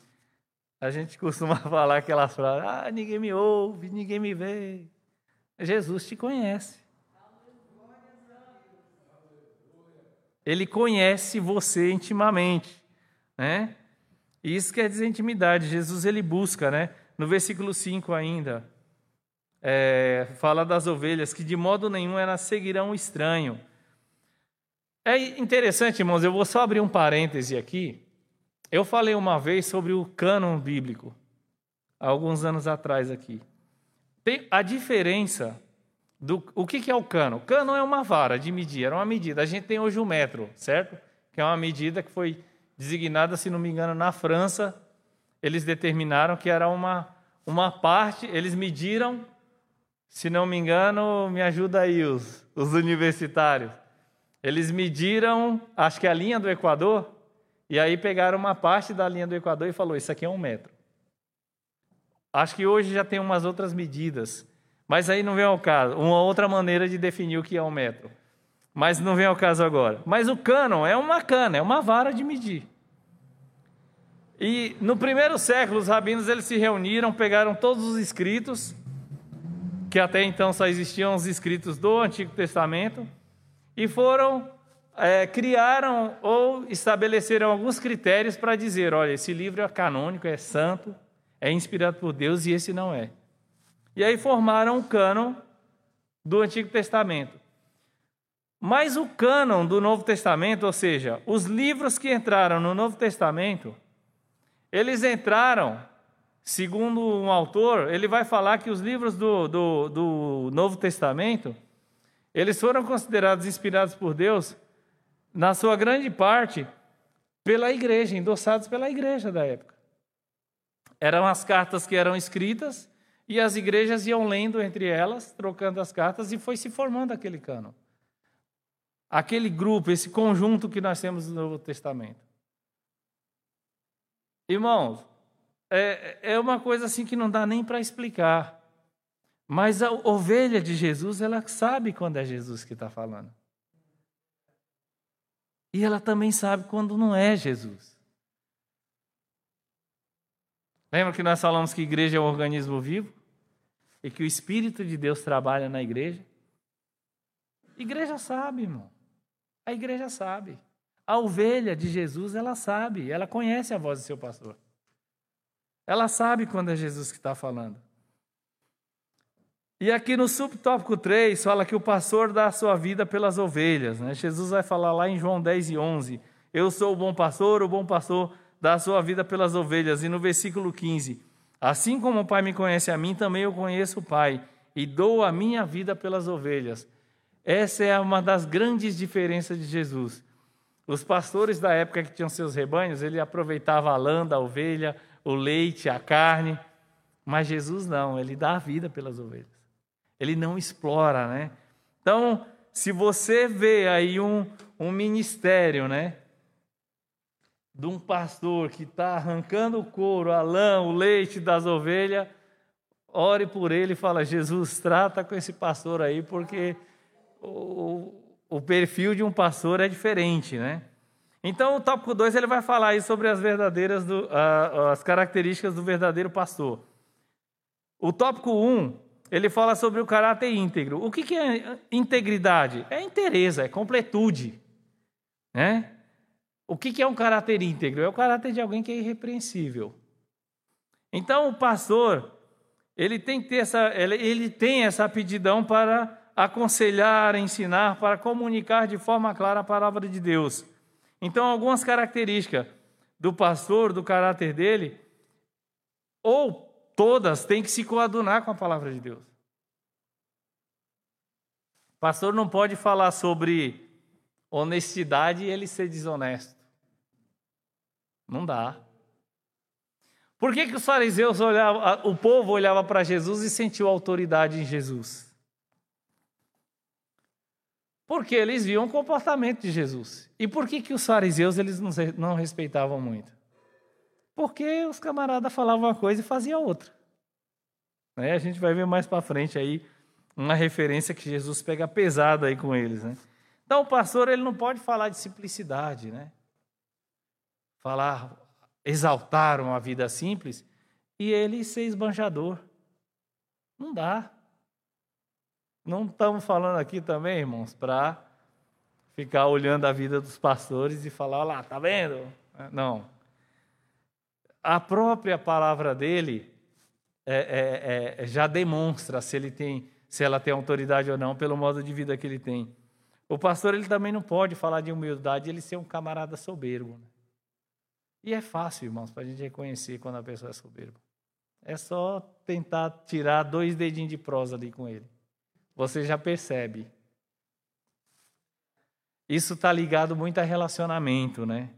a gente costuma falar aquelas frases, ah, ninguém me ouve, ninguém me vê. Jesus te conhece. Ele conhece você intimamente, né? Isso quer dizer intimidade. Jesus ele busca, né? No versículo 5 ainda, é, fala das ovelhas que de modo nenhum elas seguirão o estranho. É interessante, irmãos, eu vou só abrir um parêntese aqui. Eu falei uma vez sobre o cânon bíblico, alguns anos atrás aqui. Tem a diferença do o que, que é o cano? O cano é uma vara de medir, era uma medida. A gente tem hoje o metro, certo? Que é uma medida que foi designada, se não me engano, na França. Eles determinaram que era uma, uma parte, eles mediram, se não me engano, me ajuda aí os, os universitários. Eles mediram, acho que a linha do Equador, e aí pegaram uma parte da linha do Equador e falou: Isso aqui é um metro. Acho que hoje já tem umas outras medidas mas aí não vem ao caso. Uma outra maneira de definir o que é um metro. Mas não vem ao caso agora. Mas o cânon é uma cana, é uma vara de medir. E no primeiro século, os rabinos eles se reuniram, pegaram todos os escritos, que até então só existiam os escritos do Antigo Testamento, e foram, é, criaram ou estabeleceram alguns critérios para dizer: olha, esse livro é canônico, é santo, é inspirado por Deus e esse não é. E aí formaram o cânon do Antigo Testamento. Mas o cânon do Novo Testamento, ou seja, os livros que entraram no Novo Testamento, eles entraram, segundo um autor, ele vai falar que os livros do, do, do Novo Testamento, eles foram considerados inspirados por Deus, na sua grande parte, pela igreja, endossados pela igreja da época. Eram as cartas que eram escritas e as igrejas iam lendo entre elas, trocando as cartas, e foi se formando aquele cano. Aquele grupo, esse conjunto que nós temos no Novo Testamento. Irmãos, é, é uma coisa assim que não dá nem para explicar. Mas a ovelha de Jesus, ela sabe quando é Jesus que está falando. E ela também sabe quando não é Jesus. Lembra que nós falamos que a igreja é um organismo vivo? e que o Espírito de Deus trabalha na igreja? Igreja sabe, irmão. A igreja sabe. A ovelha de Jesus, ela sabe, ela conhece a voz do seu pastor. Ela sabe quando é Jesus que está falando. E aqui no subtópico 3, fala que o pastor dá a sua vida pelas ovelhas. Né? Jesus vai falar lá em João 10 e 11: Eu sou o bom pastor, o bom pastor dá a sua vida pelas ovelhas. E no versículo 15: Assim como o Pai me conhece a mim, também eu conheço o Pai e dou a minha vida pelas ovelhas. Essa é uma das grandes diferenças de Jesus. Os pastores da época que tinham seus rebanhos, ele aproveitava a lã da ovelha, o leite, a carne, mas Jesus não, ele dá a vida pelas ovelhas. Ele não explora, né? Então, se você vê aí um, um ministério, né? de um pastor que está arrancando o couro, a lã, o leite das ovelhas, ore por ele e fala: Jesus, trata com esse pastor aí, porque o, o perfil de um pastor é diferente, né? Então, o tópico 2 ele vai falar aí sobre as verdadeiras, do, as características do verdadeiro pastor. O tópico 1, um, ele fala sobre o caráter íntegro. O que, que é integridade? É inteireza, é completude. Né? O que é um caráter íntegro? É o caráter de alguém que é irrepreensível. Então, o pastor, ele tem, que ter essa, ele tem essa aptidão para aconselhar, ensinar, para comunicar de forma clara a palavra de Deus. Então, algumas características do pastor, do caráter dele, ou todas, têm que se coadunar com a palavra de Deus. O pastor não pode falar sobre honestidade e ele ser desonesto. Não dá. Por que, que os fariseus olhavam, o povo olhava para Jesus e sentiu autoridade em Jesus? Porque eles viam o comportamento de Jesus. E por que, que os fariseus eles não respeitavam muito? Porque os camaradas falavam uma coisa e faziam outra. Né? A gente vai ver mais para frente aí uma referência que Jesus pega pesado aí com eles. Né? Então o pastor ele não pode falar de simplicidade, né? Falar, exaltar uma vida simples e ele ser esbanjador. Não dá. Não estamos falando aqui também, irmãos, para ficar olhando a vida dos pastores e falar, lá, tá vendo? Não. A própria palavra dele é, é, é, já demonstra se ele tem, se ela tem autoridade ou não, pelo modo de vida que ele tem. O pastor ele também não pode falar de humildade, ele ser um camarada soberbo. Né? E é fácil, irmãos, para a gente reconhecer quando a pessoa é soberba. É só tentar tirar dois dedinhos de prosa ali com ele você já percebe. Isso está ligado muito a relacionamento, né?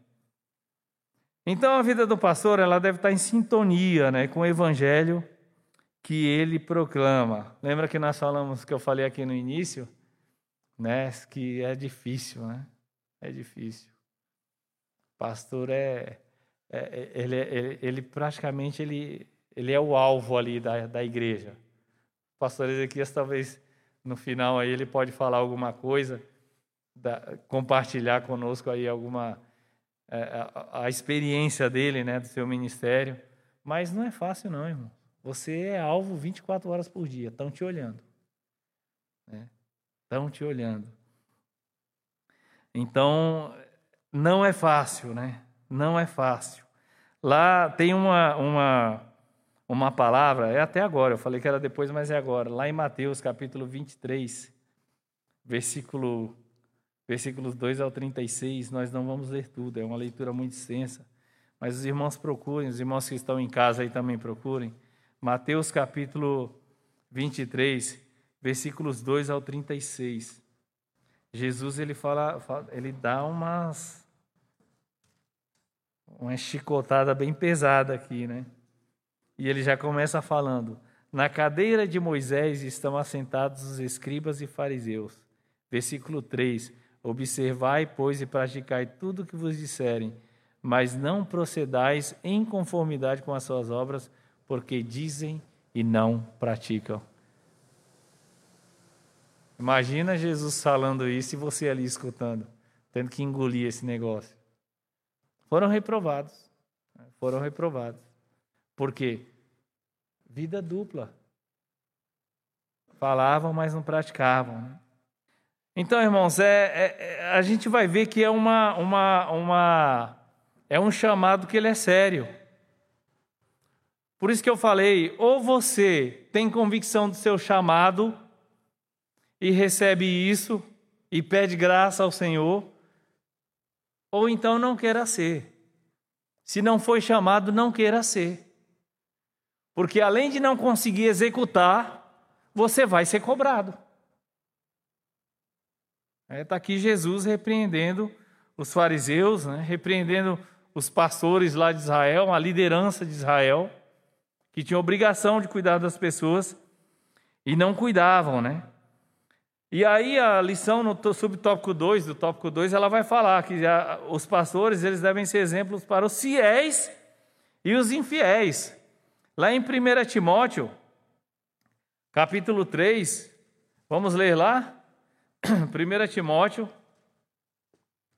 Então a vida do pastor ela deve estar em sintonia, né, com o evangelho que ele proclama. Lembra que nós falamos que eu falei aqui no início, né, que é difícil, né? É difícil. Pastor é, é, é ele, ele, ele, praticamente ele, ele é o alvo ali da, da igreja. O pastor Ezequias talvez no final aí ele pode falar alguma coisa, da, compartilhar conosco aí alguma é, a, a, experiência dele, né, do seu ministério. Mas não é fácil não, irmão. Você é alvo 24 horas por dia, estão te olhando. Estão né? te olhando. Então, não é fácil, né? Não é fácil. Lá tem uma, uma uma palavra, é até agora, eu falei que era depois, mas é agora, lá em Mateus capítulo 23, versículo, versículos 2 ao 36, nós não vamos ler tudo, é uma leitura muito extensa, mas os irmãos procurem, os irmãos que estão em casa aí também procurem. Mateus capítulo 23, versículos 2 ao 36. Jesus ele fala, ele dá umas uma chicotada bem pesada aqui, né? E ele já começa falando: Na cadeira de Moisés estão assentados os escribas e fariseus. Versículo 3: Observai, pois, e praticai tudo o que vos disserem, mas não procedais em conformidade com as suas obras, porque dizem e não praticam. Imagina Jesus falando isso e você ali escutando, tendo que engolir esse negócio. Foram reprovados. Foram reprovados. Por quê? Vida dupla. Falavam, mas não praticavam. Né? Então, irmãos, é, é, é, a gente vai ver que é uma, uma, uma é um chamado que ele é sério. Por isso que eu falei, ou você tem convicção do seu chamado e recebe isso e pede graça ao Senhor, ou então não queira ser. Se não foi chamado, não queira ser. Porque além de não conseguir executar, você vai ser cobrado. Está é, aqui Jesus repreendendo os fariseus, né? repreendendo os pastores lá de Israel, a liderança de Israel, que tinha obrigação de cuidar das pessoas e não cuidavam, né? E aí a lição no subtópico 2, do tópico 2, ela vai falar que os pastores eles devem ser exemplos para os fiéis e os infiéis. Lá em 1 Timóteo, capítulo 3, vamos ler lá? 1 Timóteo,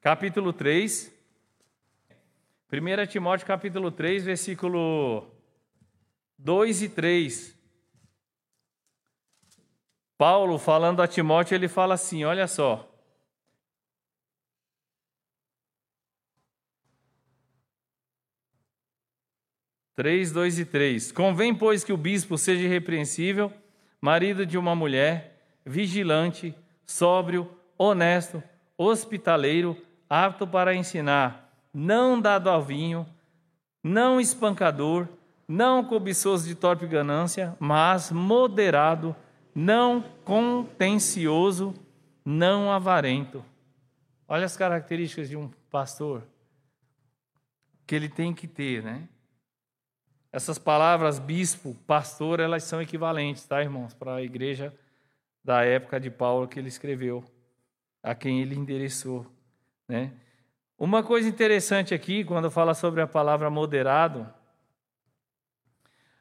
capítulo 3. 1 Timóteo, capítulo 3, versículo 2 e 3. Paulo, falando a Timóteo, ele fala assim: olha só. 3, 2 e 3. Convém, pois, que o bispo seja irrepreensível, marido de uma mulher, vigilante, sóbrio, honesto, hospitaleiro, apto para ensinar, não dado ao vinho, não espancador, não cobiçoso de torpe ganância, mas moderado, não contencioso, não avarento. Olha as características de um pastor. que ele tem que ter, né? Essas palavras bispo, pastor, elas são equivalentes, tá, irmãos, para a igreja da época de Paulo que ele escreveu, a quem ele endereçou, né? Uma coisa interessante aqui, quando fala sobre a palavra moderado,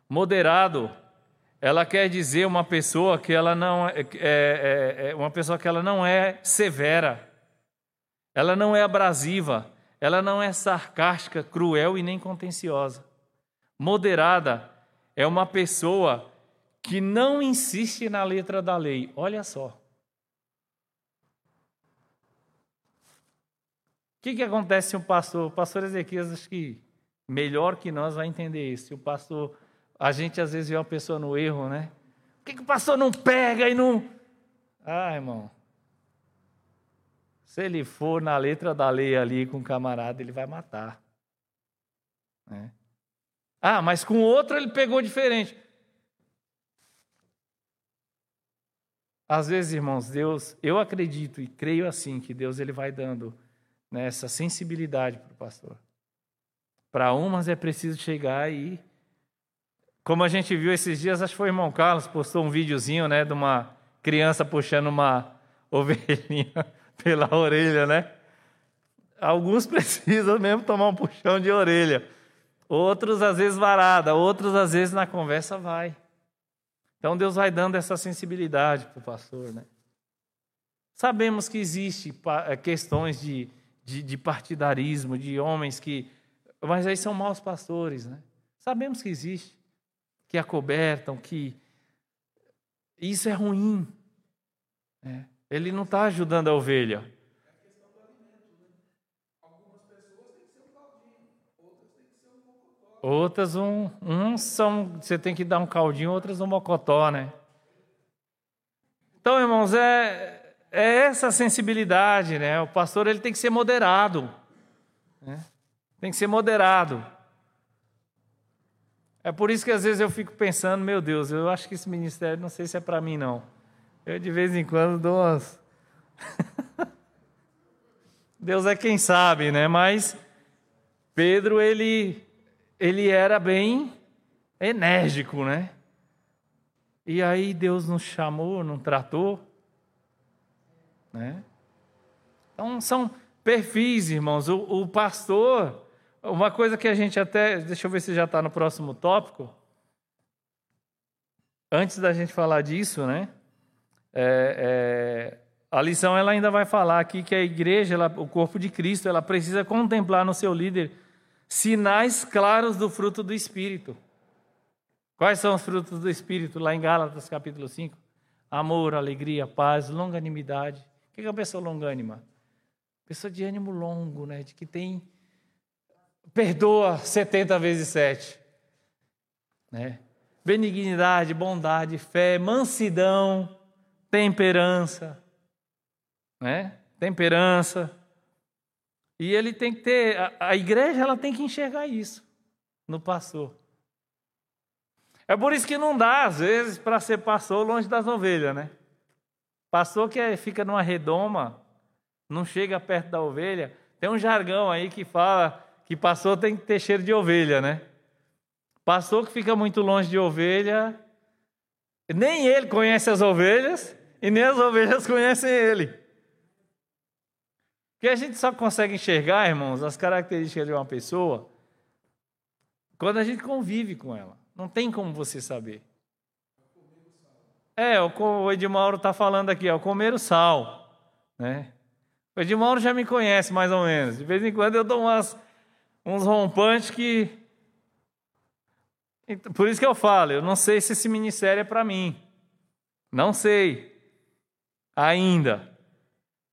moderado, ela quer dizer uma pessoa que ela não é, é, é, é uma pessoa que ela não é severa, ela não é abrasiva, ela não é sarcástica, cruel e nem contenciosa. Moderada é uma pessoa que não insiste na letra da lei. Olha só. O que, que acontece se o pastor, o pastor Ezequias, acho que melhor que nós vai entender isso. O pastor, a gente às vezes vê uma pessoa no erro, né? Por que, que o pastor não pega e não. Ah, irmão, se ele for na letra da lei ali com o camarada, ele vai matar. Né? Ah, mas com outro ele pegou diferente. Às vezes, irmãos, Deus, eu acredito e creio assim que Deus ele vai dando né, essa sensibilidade para o pastor. Para umas é preciso chegar e, como a gente viu esses dias, acho que foi o irmão Carlos postou um videozinho, né, de uma criança puxando uma ovelhinha pela orelha, né? Alguns precisam mesmo tomar um puxão de orelha. Outros, às vezes, varada. Outros, às vezes, na conversa vai. Então, Deus vai dando essa sensibilidade para o pastor, né? Sabemos que existe eh, questões de, de, de partidarismo, de homens que... Mas aí são maus pastores, né? Sabemos que existe. Que acobertam, que... Isso é ruim. Né? Ele não está ajudando a ovelha. Outras um, são, você tem que dar um caldinho, outras um mocotó, né? Então, irmãos, é, é essa sensibilidade, né? O pastor ele tem que ser moderado, né? Tem que ser moderado. É por isso que às vezes eu fico pensando, meu Deus, eu acho que esse ministério não sei se é para mim não. Eu de vez em quando dou umas. Deus é quem sabe, né? Mas Pedro, ele, ele era bem enérgico, né? E aí Deus nos chamou, nos tratou, né? Então são perfis, irmãos. O, o pastor, uma coisa que a gente até, deixa eu ver se já está no próximo tópico. Antes da gente falar disso, né? É, é, a lição ela ainda vai falar aqui que a igreja, ela, o corpo de Cristo, ela precisa contemplar no seu líder sinais claros do fruto do Espírito. Quais são os frutos do Espírito? Lá em Gálatas capítulo 5. Amor, alegria, paz, longanimidade. O que é uma pessoa longânima? Pessoa de ânimo longo, né? De que tem. Perdoa 70 vezes 7. Né? Benignidade, bondade, fé, mansidão, temperança, né? Temperança. E ele tem que ter, a, a igreja ela tem que enxergar isso no pastor. É por isso que não dá, às vezes, para ser pastor longe das ovelhas, né? Pastor que é, fica numa redoma, não chega perto da ovelha. Tem um jargão aí que fala que pastor tem que ter cheiro de ovelha, né? Pastor que fica muito longe de ovelha, nem ele conhece as ovelhas e nem as ovelhas conhecem ele. Porque a gente só consegue enxergar, irmãos, as características de uma pessoa quando a gente convive com ela. Não tem como você saber. É, o Edmauro está falando aqui, é o comer o sal. Né? O Edmauro já me conhece mais ou menos. De vez em quando eu dou umas, uns rompantes que. Por isso que eu falo, eu não sei se esse ministério é para mim. Não sei ainda.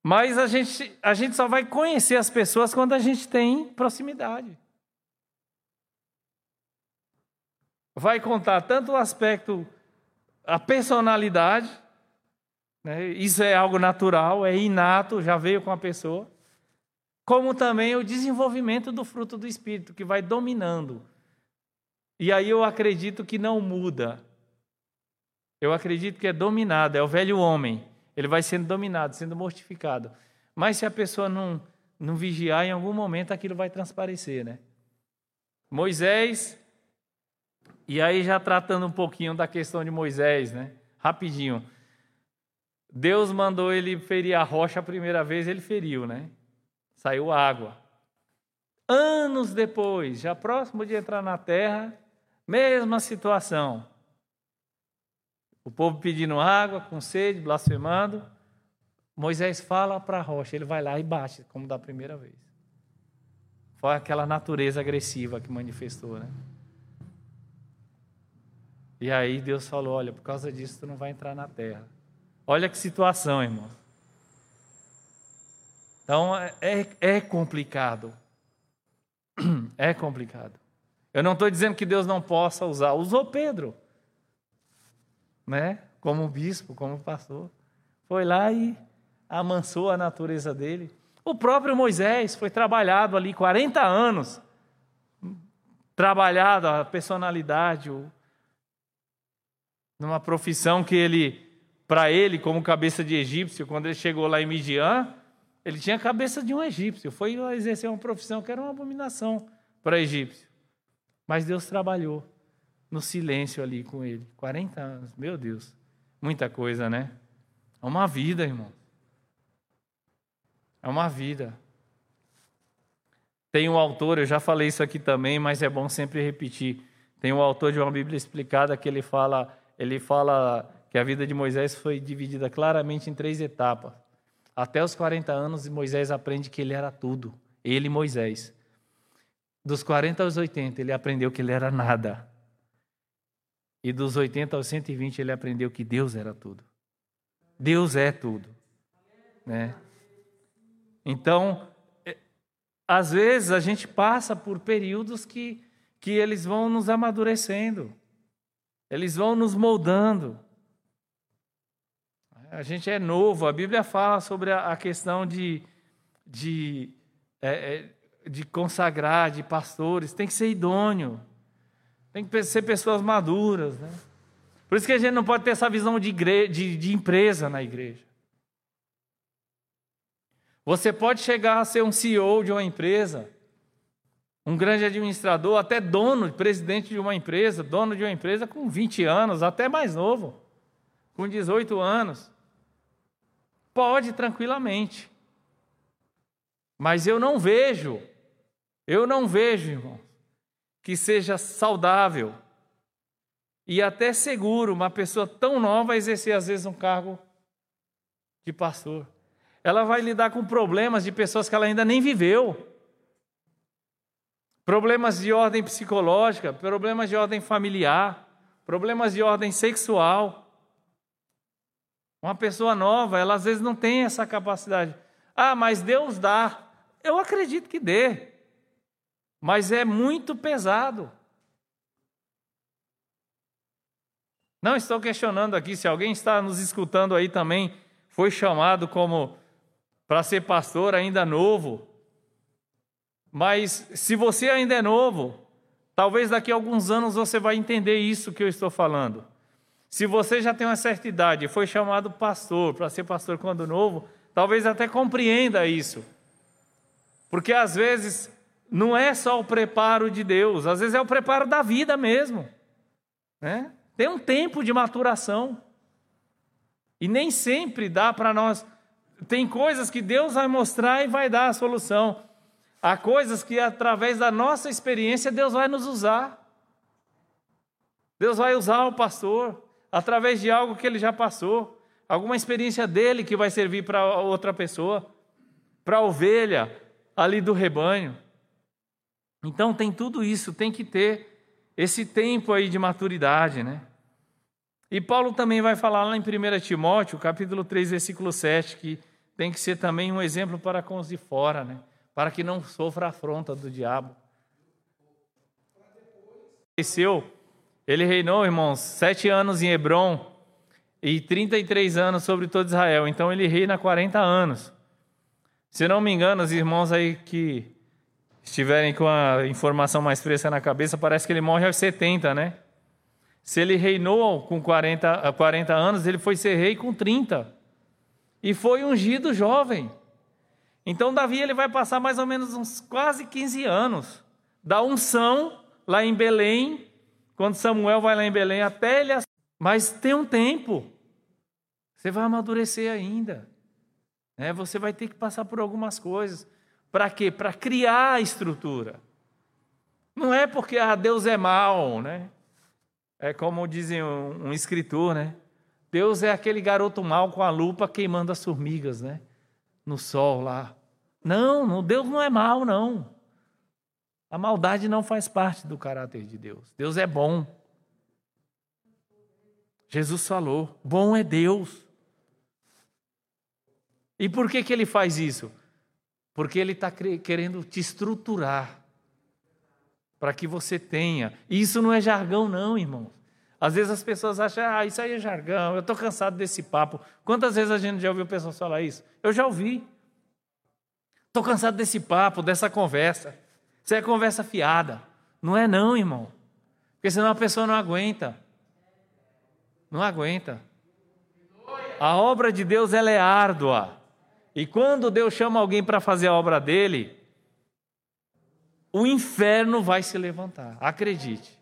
Mas a gente, a gente só vai conhecer as pessoas quando a gente tem proximidade. Vai contar tanto o aspecto, a personalidade, né? isso é algo natural, é inato, já veio com a pessoa, como também o desenvolvimento do fruto do Espírito, que vai dominando. E aí eu acredito que não muda. Eu acredito que é dominado, é o velho homem ele vai sendo dominado, sendo mortificado. Mas se a pessoa não, não vigiar, em algum momento aquilo vai transparecer, né? Moisés, e aí já tratando um pouquinho da questão de Moisés, né? Rapidinho. Deus mandou ele ferir a rocha a primeira vez, ele feriu, né? Saiu água. Anos depois, já próximo de entrar na terra, mesma situação. O povo pedindo água, com sede, blasfemando. Moisés fala para a rocha, ele vai lá e bate, como da primeira vez. Foi aquela natureza agressiva que manifestou, né? E aí Deus falou: Olha, por causa disso tu não vai entrar na terra. Olha que situação, irmão. Então é, é, é complicado. É complicado. Eu não estou dizendo que Deus não possa usar. Usou Pedro, né? Como bispo, como pastor. Foi lá e amansou a natureza dele. O próprio Moisés foi trabalhado ali 40 anos. Trabalhado a personalidade, numa profissão que ele, para ele, como cabeça de egípcio, quando ele chegou lá em Midian, ele tinha a cabeça de um egípcio. Foi exercer uma profissão que era uma abominação para egípcio. Mas Deus trabalhou no silêncio ali com ele. 40 anos, meu Deus. Muita coisa, né? É uma vida, irmão. É uma vida. Tem um autor, eu já falei isso aqui também, mas é bom sempre repetir. Tem um autor de uma Bíblia explicada que ele fala, ele fala que a vida de Moisés foi dividida claramente em três etapas. Até os 40 anos, Moisés aprende que ele era tudo. Ele, Moisés. Dos 40 aos 80, ele aprendeu que ele era nada. E dos 80 aos 120, ele aprendeu que Deus era tudo. Deus é tudo. Né? Então, é, às vezes a gente passa por períodos que, que eles vão nos amadurecendo, eles vão nos moldando. A gente é novo, a Bíblia fala sobre a, questão de, de, é, é, de consagrar, de pastores, tem que ser idôneo, tem que ser pessoas maduras. Né? Por isso que a gente não pode ter essa visão de, igreja, de, de empresa na igreja. Você pode chegar a ser um CEO de uma empresa, um grande administrador, até dono, presidente de uma empresa, dono de uma empresa com 20 anos, até mais novo, com 18 anos. Pode tranquilamente. Mas eu não vejo, eu não vejo, irmão, que seja saudável e até seguro uma pessoa tão nova exercer às vezes um cargo de pastor. Ela vai lidar com problemas de pessoas que ela ainda nem viveu. Problemas de ordem psicológica, problemas de ordem familiar, problemas de ordem sexual. Uma pessoa nova, ela às vezes não tem essa capacidade. Ah, mas Deus dá. Eu acredito que dê. Mas é muito pesado. Não estou questionando aqui se alguém está nos escutando aí também foi chamado como para ser pastor ainda novo. Mas se você ainda é novo, talvez daqui a alguns anos você vai entender isso que eu estou falando. Se você já tem uma certa idade e foi chamado pastor, para ser pastor quando novo, talvez até compreenda isso. Porque às vezes não é só o preparo de Deus, às vezes é o preparo da vida mesmo. Né? Tem um tempo de maturação. E nem sempre dá para nós. Tem coisas que Deus vai mostrar e vai dar a solução. Há coisas que, através da nossa experiência, Deus vai nos usar. Deus vai usar o pastor através de algo que ele já passou, alguma experiência dele que vai servir para outra pessoa, para a ovelha ali do rebanho. Então tem tudo isso, tem que ter esse tempo aí de maturidade, né? E Paulo também vai falar lá em 1 Timóteo, capítulo 3, versículo 7, que tem que ser também um exemplo para com os de fora, né? Para que não sofra afronta do diabo. Ele reinou, irmãos, sete anos em Hebron e 33 anos sobre todo Israel. Então ele reina 40 anos. Se não me engano, os irmãos aí que estiverem com a informação mais fresca na cabeça, parece que ele morre aos 70, né? Se ele reinou com 40, 40 anos, ele foi ser rei com 30. E foi ungido jovem. Então Davi ele vai passar mais ou menos uns quase 15 anos da unção lá em Belém, quando Samuel vai lá em Belém, até ele. Mas tem um tempo. Você vai amadurecer ainda. Né? Você vai ter que passar por algumas coisas. Para quê? Para criar a estrutura. Não é porque ah, Deus é mau, né? É como dizem um, um escritor, né? Deus é aquele garoto mau com a lupa queimando as formigas, né? No sol lá. Não, Deus não é mau, não. A maldade não faz parte do caráter de Deus. Deus é bom. Jesus falou: bom é Deus. E por que, que ele faz isso? Porque ele está querendo te estruturar para que você tenha. E isso não é jargão, não, irmão. Às vezes as pessoas acham, ah, isso aí é jargão, eu estou cansado desse papo. Quantas vezes a gente já ouviu pessoas falar isso? Eu já ouvi. Estou cansado desse papo, dessa conversa. Isso é conversa fiada. Não é não, irmão. Porque senão a pessoa não aguenta. Não aguenta. A obra de Deus ela é árdua. E quando Deus chama alguém para fazer a obra dele, o inferno vai se levantar. Acredite.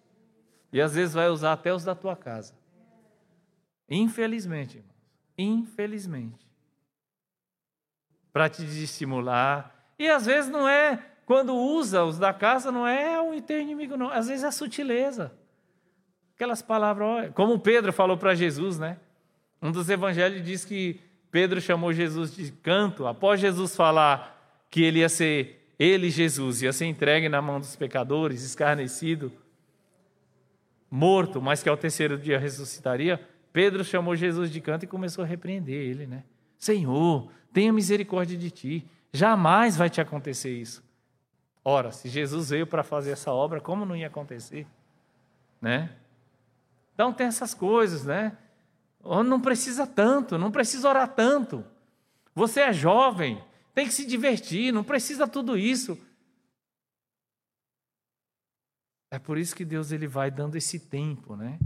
E às vezes vai usar até os da tua casa. Infelizmente, irmãos. Infelizmente. Para te estimular. E às vezes não é quando usa os da casa, não é o teu inimigo, não. Às vezes é sutileza. Aquelas palavras, como Pedro falou para Jesus, né? Um dos evangelhos diz que Pedro chamou Jesus de canto, após Jesus falar que ele ia ser, ele, Jesus, ia ser entregue na mão dos pecadores, escarnecido, morto, mas que ao terceiro dia ressuscitaria. Pedro chamou Jesus de canto e começou a repreender ele, né? Senhor, tenha misericórdia de ti, jamais vai te acontecer isso. Ora, se Jesus veio para fazer essa obra, como não ia acontecer? Né? Então tem essas coisas, né? Não precisa tanto, não precisa orar tanto. Você é jovem, tem que se divertir, não precisa tudo isso. É por isso que Deus ele vai dando esse tempo, né?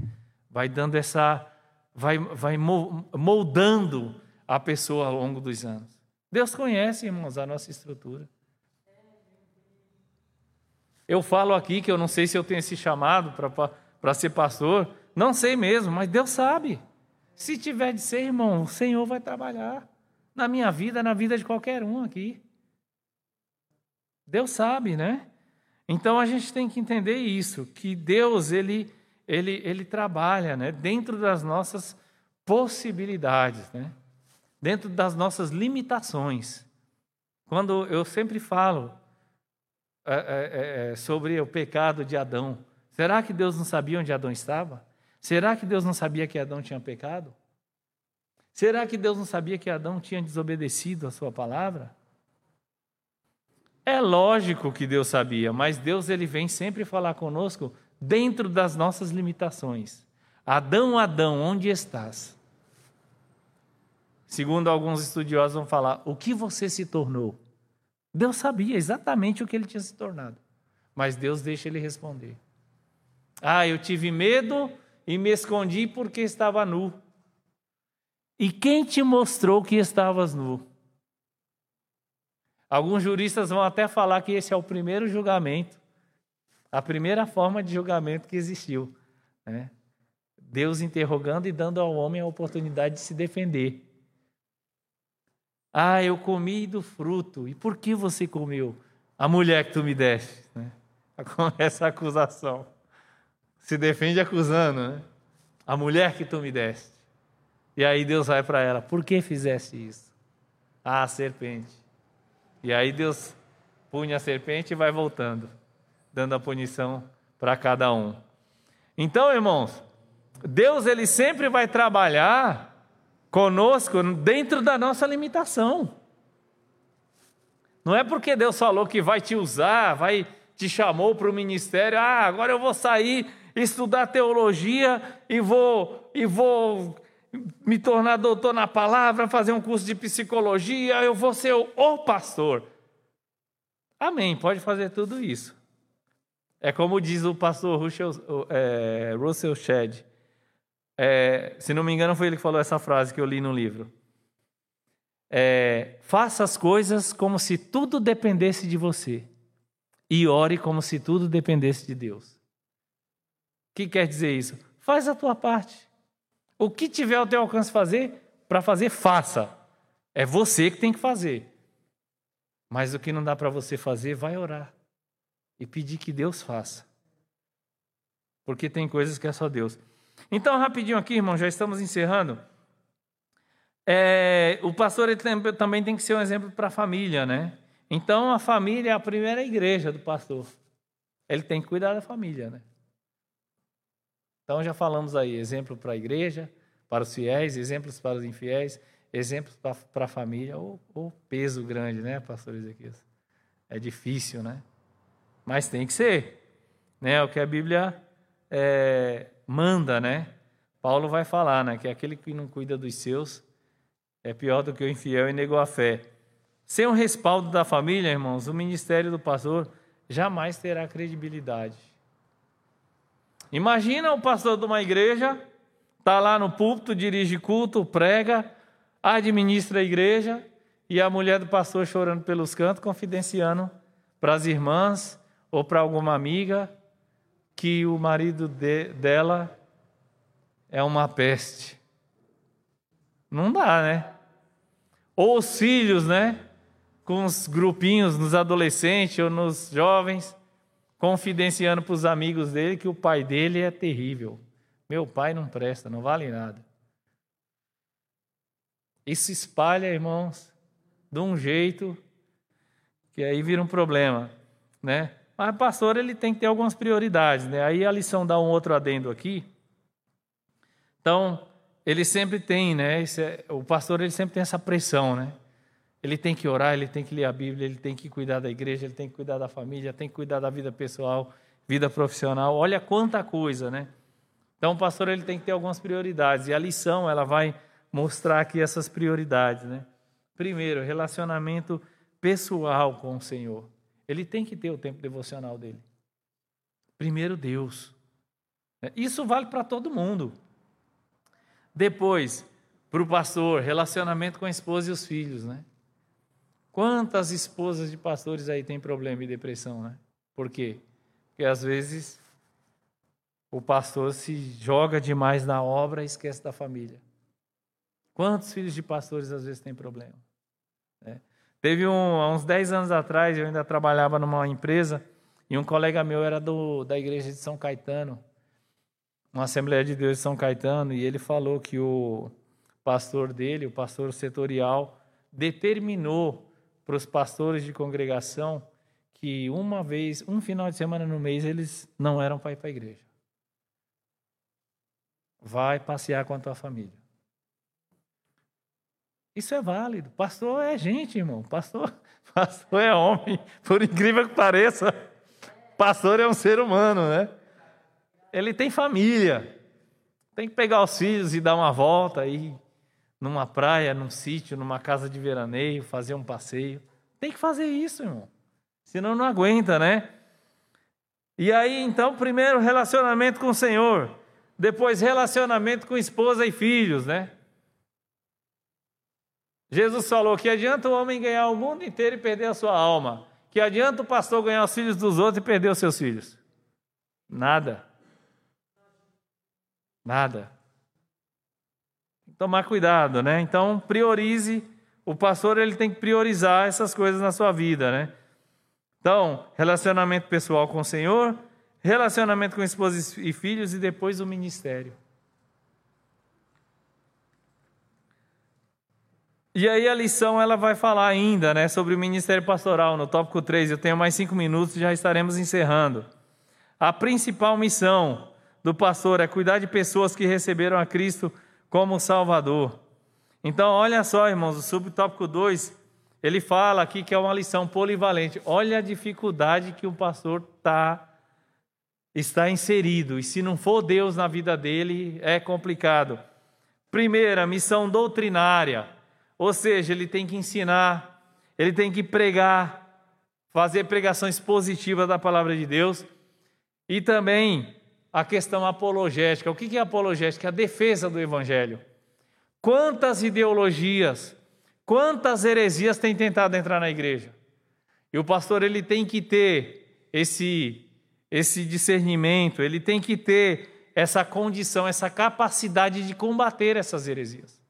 Vai dando essa, vai, vai moldando a pessoa ao longo dos anos. Deus conhece, irmãos, a nossa estrutura. Eu falo aqui que eu não sei se eu tenho esse chamado para ser pastor, não sei mesmo, mas Deus sabe. Se tiver de ser, irmão, o Senhor vai trabalhar na minha vida, na vida de qualquer um aqui. Deus sabe, né? Então a gente tem que entender isso, que Deus ele ele ele trabalha, né, dentro das nossas possibilidades, né? Dentro das nossas limitações. Quando eu sempre falo, é, é, é, sobre o pecado de Adão. Será que Deus não sabia onde Adão estava? Será que Deus não sabia que Adão tinha pecado? Será que Deus não sabia que Adão tinha desobedecido a sua palavra? É lógico que Deus sabia, mas Deus ele vem sempre falar conosco dentro das nossas limitações. Adão, Adão, onde estás? Segundo alguns estudiosos vão falar, o que você se tornou? Deus sabia exatamente o que ele tinha se tornado, mas Deus deixa ele responder. Ah, eu tive medo e me escondi porque estava nu. E quem te mostrou que estavas nu? Alguns juristas vão até falar que esse é o primeiro julgamento, a primeira forma de julgamento que existiu. Né? Deus interrogando e dando ao homem a oportunidade de se defender. Ah, eu comi do fruto. E por que você comeu? A mulher que tu me deste. Né? Essa acusação. Se defende acusando, né? A mulher que tu me deste. E aí Deus vai para ela: Por que fizeste isso? Ah, a serpente. E aí Deus punha a serpente e vai voltando, dando a punição para cada um. Então, irmãos, Deus ele sempre vai trabalhar conosco dentro da nossa limitação. Não é porque Deus falou que vai te usar, vai te chamou para o ministério, ah, agora eu vou sair estudar teologia e vou e vou me tornar doutor na palavra, fazer um curso de psicologia, eu vou ser o, pastor. Amém, pode fazer tudo isso. É como diz o pastor Russell, é, Russell Shedd. É, se não me engano, foi ele que falou essa frase que eu li no livro. É, faça as coisas como se tudo dependesse de você. e ore como se tudo dependesse de Deus. Que quer dizer isso? Faz a tua parte. O que tiver ao teu alcance fazer, para fazer, faça. É você que tem que fazer. Mas o que não dá para você fazer, vai orar e pedir que Deus faça. Porque tem coisas que é só Deus. Então, rapidinho aqui, irmão, já estamos encerrando. É, o pastor também tem que ser um exemplo para a família, né? Então, a família é a primeira igreja do pastor. Ele tem que cuidar da família, né? Então, já falamos aí, exemplo para a igreja, para os fiéis, exemplos para os infiéis, exemplos para, a família. Ou peso grande, né, pastor Ezequiel? É difícil, né? Mas tem que ser. Né? É o que a Bíblia é, manda, né? Paulo vai falar, né? Que aquele que não cuida dos seus é pior do que o infiel e negou a fé. Sem o respaldo da família, irmãos, o ministério do pastor jamais terá credibilidade. Imagina o pastor de uma igreja, está lá no púlpito, dirige culto, prega, administra a igreja, e a mulher do pastor chorando pelos cantos, confidenciando para as irmãs ou para alguma amiga que o marido de, dela é uma peste. Não dá, né? Ou os filhos, né? Com os grupinhos nos adolescentes ou nos jovens, confidenciando para os amigos dele que o pai dele é terrível. Meu pai não presta, não vale nada. Isso espalha, irmãos, de um jeito que aí vira um problema, né? Mas o pastor ele tem que ter algumas prioridades, né? Aí a lição dá um outro adendo aqui. Então, ele sempre tem, né? É, o pastor ele sempre tem essa pressão, né? Ele tem que orar, ele tem que ler a Bíblia, ele tem que cuidar da igreja, ele tem que cuidar da família, tem que cuidar da vida pessoal, vida profissional. Olha quanta coisa, né? Então, o pastor ele tem que ter algumas prioridades e a lição ela vai mostrar aqui essas prioridades, né? Primeiro, relacionamento pessoal com o Senhor. Ele tem que ter o tempo devocional dele. Primeiro, Deus. Isso vale para todo mundo. Depois, para o pastor, relacionamento com a esposa e os filhos, né? Quantas esposas de pastores aí têm problema e depressão, né? Por quê? Porque às vezes o pastor se joga demais na obra e esquece da família. Quantos filhos de pastores às vezes têm problema? Né? Teve um, há uns 10 anos atrás, eu ainda trabalhava numa empresa e um colega meu era do, da igreja de São Caetano uma Assembleia de Deus de São Caetano, e ele falou que o pastor dele, o pastor setorial, determinou para os pastores de congregação que uma vez, um final de semana no mês, eles não eram para ir para a igreja. Vai passear com a tua família. Isso é válido. Pastor é gente, irmão. Pastor, pastor é homem. Por incrível que pareça, pastor é um ser humano, né? ele tem família. Tem que pegar os filhos e dar uma volta aí numa praia, num sítio, numa casa de veraneio, fazer um passeio. Tem que fazer isso, irmão. Senão não aguenta, né? E aí, então, primeiro relacionamento com o Senhor, depois relacionamento com esposa e filhos, né? Jesus falou que adianta o homem ganhar o mundo inteiro e perder a sua alma. Que adianta o pastor ganhar os filhos dos outros e perder os seus filhos? Nada. Nada. Tomar cuidado, né? Então, priorize. O pastor ele tem que priorizar essas coisas na sua vida, né? Então, relacionamento pessoal com o Senhor, relacionamento com esposa e filhos e depois o ministério. E aí a lição ela vai falar ainda né, sobre o ministério pastoral, no tópico 3. Eu tenho mais cinco minutos e já estaremos encerrando. A principal missão do pastor é cuidar de pessoas que receberam a Cristo como Salvador. Então, olha só, irmãos, o subtópico 2, ele fala aqui que é uma lição polivalente. Olha a dificuldade que o pastor tá, está inserido. E se não for Deus na vida dele, é complicado. Primeira, missão doutrinária. Ou seja, ele tem que ensinar, ele tem que pregar, fazer pregações positivas da palavra de Deus. E também a questão apologética. O que é apologética? A defesa do Evangelho. Quantas ideologias, quantas heresias têm tentado entrar na igreja? E o pastor ele tem que ter esse esse discernimento, ele tem que ter essa condição, essa capacidade de combater essas heresias.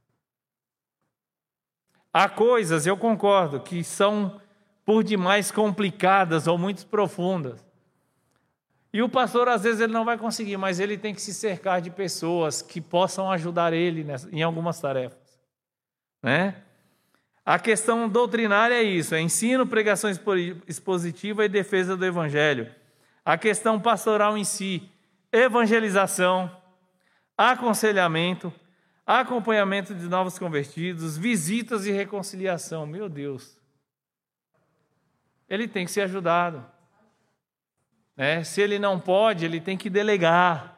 Há coisas, eu concordo, que são por demais complicadas ou muito profundas. E o pastor, às vezes, ele não vai conseguir, mas ele tem que se cercar de pessoas que possam ajudar ele em algumas tarefas. Né? A questão doutrinária é isso: é ensino, pregação expositiva e defesa do evangelho. A questão pastoral em si, evangelização, aconselhamento, acompanhamento de novos convertidos, visitas e reconciliação. Meu Deus. Ele tem que ser ajudado. Né? Se ele não pode, ele tem que delegar.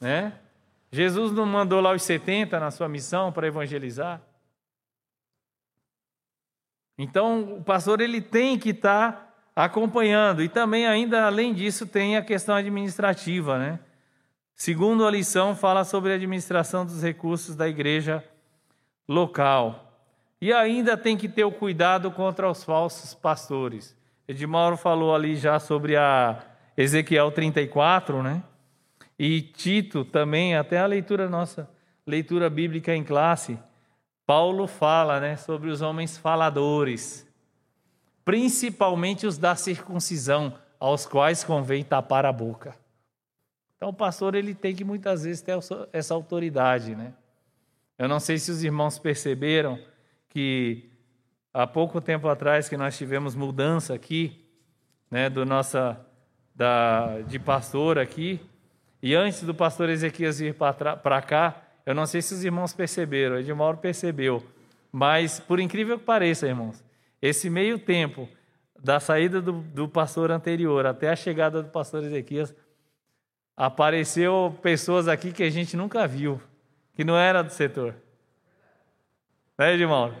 Né? Jesus não mandou lá os 70 na sua missão para evangelizar. Então, o pastor ele tem que estar tá acompanhando. E também, ainda além disso, tem a questão administrativa. Né? Segundo a lição, fala sobre a administração dos recursos da igreja local. E ainda tem que ter o cuidado contra os falsos pastores. Edmauro falou ali já sobre a Ezequiel 34, né? E Tito também, até a leitura nossa, leitura bíblica em classe, Paulo fala, né, sobre os homens faladores, principalmente os da circuncisão, aos quais convém tapar a boca. Então o pastor ele tem que muitas vezes ter essa autoridade, né? Eu não sei se os irmãos perceberam que há pouco tempo atrás que nós tivemos mudança aqui, né, do nossa da de pastor aqui, e antes do pastor Ezequias vir para cá, eu não sei se os irmãos perceberam, Edmauro percebeu, mas por incrível que pareça, irmãos, esse meio tempo da saída do, do pastor anterior até a chegada do pastor Ezequias, apareceu pessoas aqui que a gente nunca viu, que não era do setor. Né, Edmauro?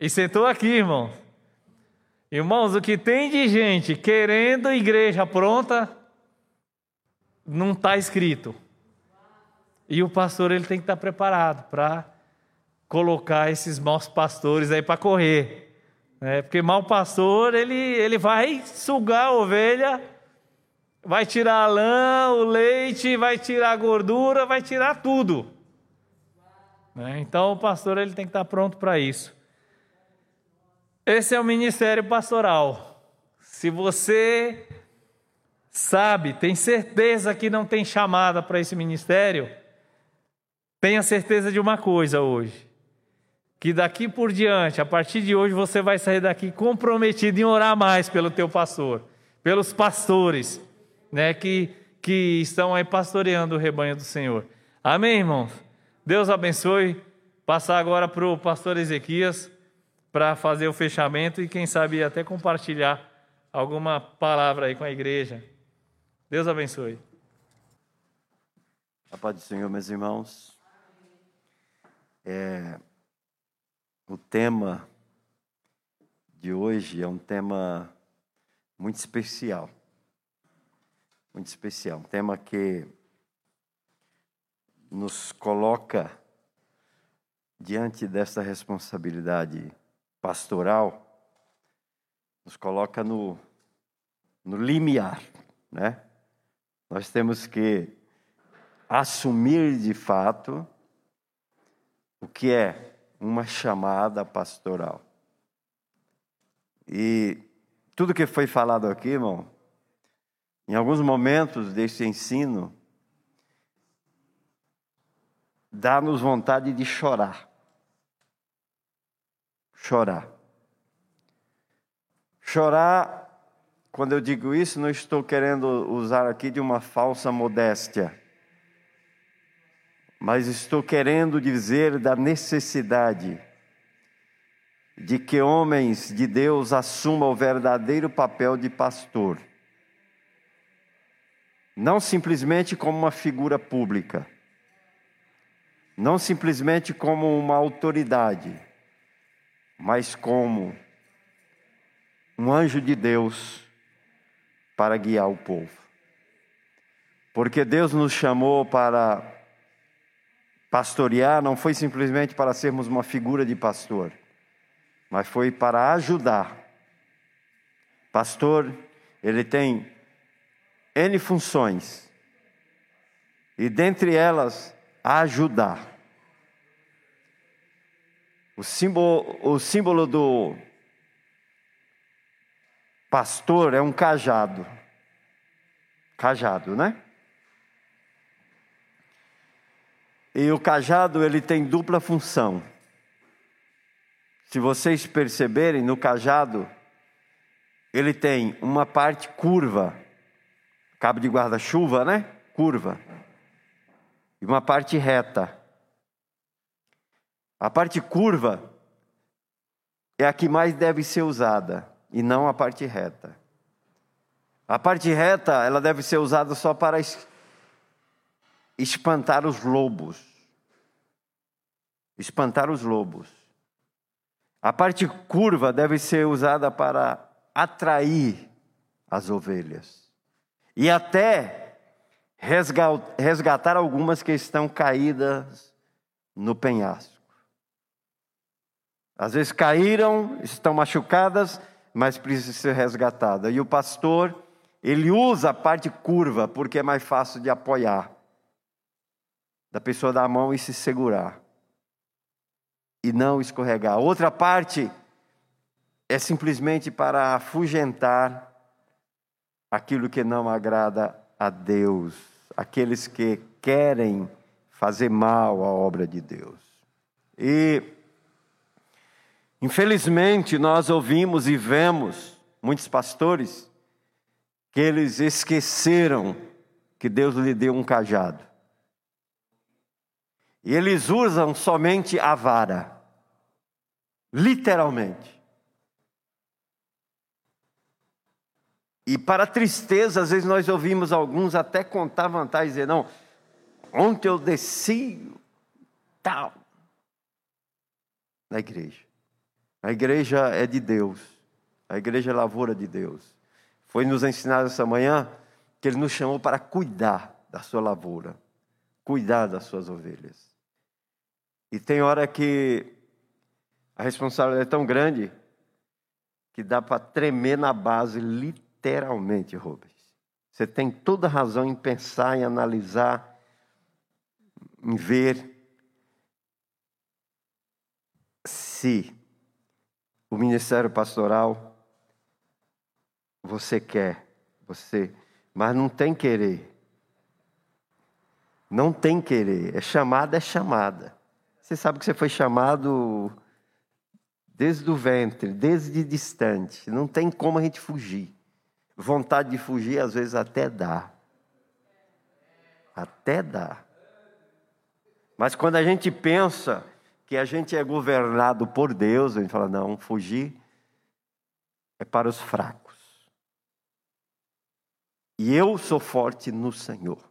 E sentou aqui, irmãos. Irmãos, o que tem de gente querendo igreja pronta, não está escrito. E o pastor ele tem que estar tá preparado para colocar esses maus pastores aí para correr. Né? Porque mau pastor, ele, ele vai sugar a ovelha, vai tirar a lã, o leite, vai tirar a gordura, vai tirar tudo. Né? Então o pastor ele tem que estar tá pronto para isso. Esse é o ministério pastoral. Se você sabe, tem certeza que não tem chamada para esse ministério, tenha certeza de uma coisa hoje. Que daqui por diante, a partir de hoje, você vai sair daqui comprometido em orar mais pelo teu pastor, pelos pastores, né, que, que estão aí pastoreando o rebanho do Senhor. Amém, irmãos? Deus abençoe. Passar agora para o pastor Ezequias para fazer o fechamento e quem sabe até compartilhar alguma palavra aí com a igreja. Deus abençoe. A paz do Senhor, meus irmãos. É, o tema de hoje é um tema muito especial. Muito especial. Um tema que nos coloca diante dessa responsabilidade pastoral nos coloca no, no limiar, né? Nós temos que assumir de fato o que é uma chamada pastoral. E tudo que foi falado aqui, irmão, em alguns momentos desse ensino, dá-nos vontade de chorar chorar. Chorar, quando eu digo isso, não estou querendo usar aqui de uma falsa modéstia, mas estou querendo dizer da necessidade de que homens de Deus assumam o verdadeiro papel de pastor. Não simplesmente como uma figura pública, não simplesmente como uma autoridade, mas como um anjo de Deus para guiar o povo. Porque Deus nos chamou para pastorear, não foi simplesmente para sermos uma figura de pastor, mas foi para ajudar Pastor, ele tem N funções. E dentre elas, ajudar. O símbolo, o símbolo do pastor é um cajado. Cajado, né? E o cajado ele tem dupla função. Se vocês perceberem, no cajado ele tem uma parte curva, cabo de guarda-chuva, né? Curva. E uma parte reta. A parte curva é a que mais deve ser usada e não a parte reta. A parte reta, ela deve ser usada só para espantar os lobos. Espantar os lobos. A parte curva deve ser usada para atrair as ovelhas. E até resgatar algumas que estão caídas no penhasco. Às vezes caíram, estão machucadas, mas precisam ser resgatadas. E o pastor, ele usa a parte curva, porque é mais fácil de apoiar. Da pessoa dar a mão e se segurar. E não escorregar. Outra parte é simplesmente para afugentar aquilo que não agrada a Deus, aqueles que querem fazer mal à obra de Deus. E, infelizmente, nós ouvimos e vemos muitos pastores que eles esqueceram que Deus lhe deu um cajado. E eles usam somente a vara, literalmente. E para tristeza, às vezes nós ouvimos alguns até contar vantagens, dizer, não, ontem eu desci tal na igreja. A igreja é de Deus. A igreja é lavoura de Deus. Foi nos ensinado essa manhã que ele nos chamou para cuidar da sua lavoura, cuidar das suas ovelhas. E tem hora que a responsabilidade é tão grande que dá para tremer na base, literalmente Rubens. Você tem toda razão em pensar, em analisar, em ver se o ministério pastoral você quer, você, mas não tem querer. Não tem querer, é chamada, é chamada. Você sabe que você foi chamado desde o ventre, desde distante. Não tem como a gente fugir. Vontade de fugir às vezes até dá. Até dá. Mas quando a gente pensa que a gente é governado por Deus, a gente fala: não, fugir é para os fracos. E eu sou forte no Senhor.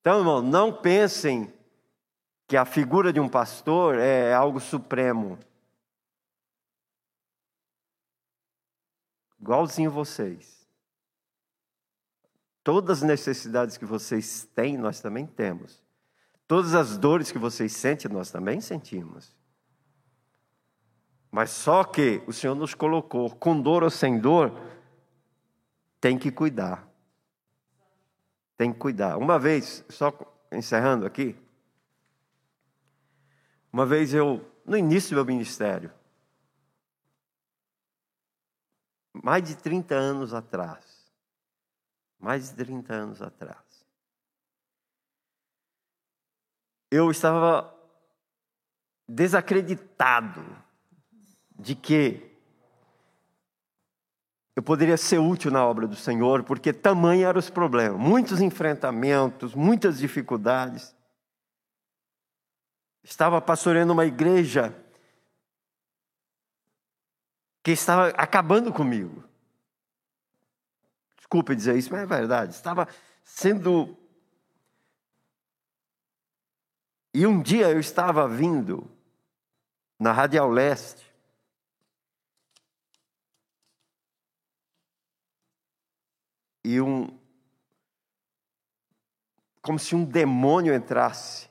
Então, irmão, não pensem que a figura de um pastor é algo supremo. igualzinho vocês. Todas as necessidades que vocês têm, nós também temos. Todas as dores que vocês sentem, nós também sentimos. Mas só que o Senhor nos colocou, com dor ou sem dor, tem que cuidar. Tem que cuidar. Uma vez, só encerrando aqui, uma vez eu, no início do meu ministério, mais de 30 anos atrás. Mais de 30 anos atrás. Eu estava desacreditado de que eu poderia ser útil na obra do Senhor, porque tamanho eram os problemas, muitos enfrentamentos, muitas dificuldades. Estava pastoreando uma igreja que estava acabando comigo. Desculpe dizer isso, mas é verdade. Estava sendo. E um dia eu estava vindo na Radial Leste. E um. Como se um demônio entrasse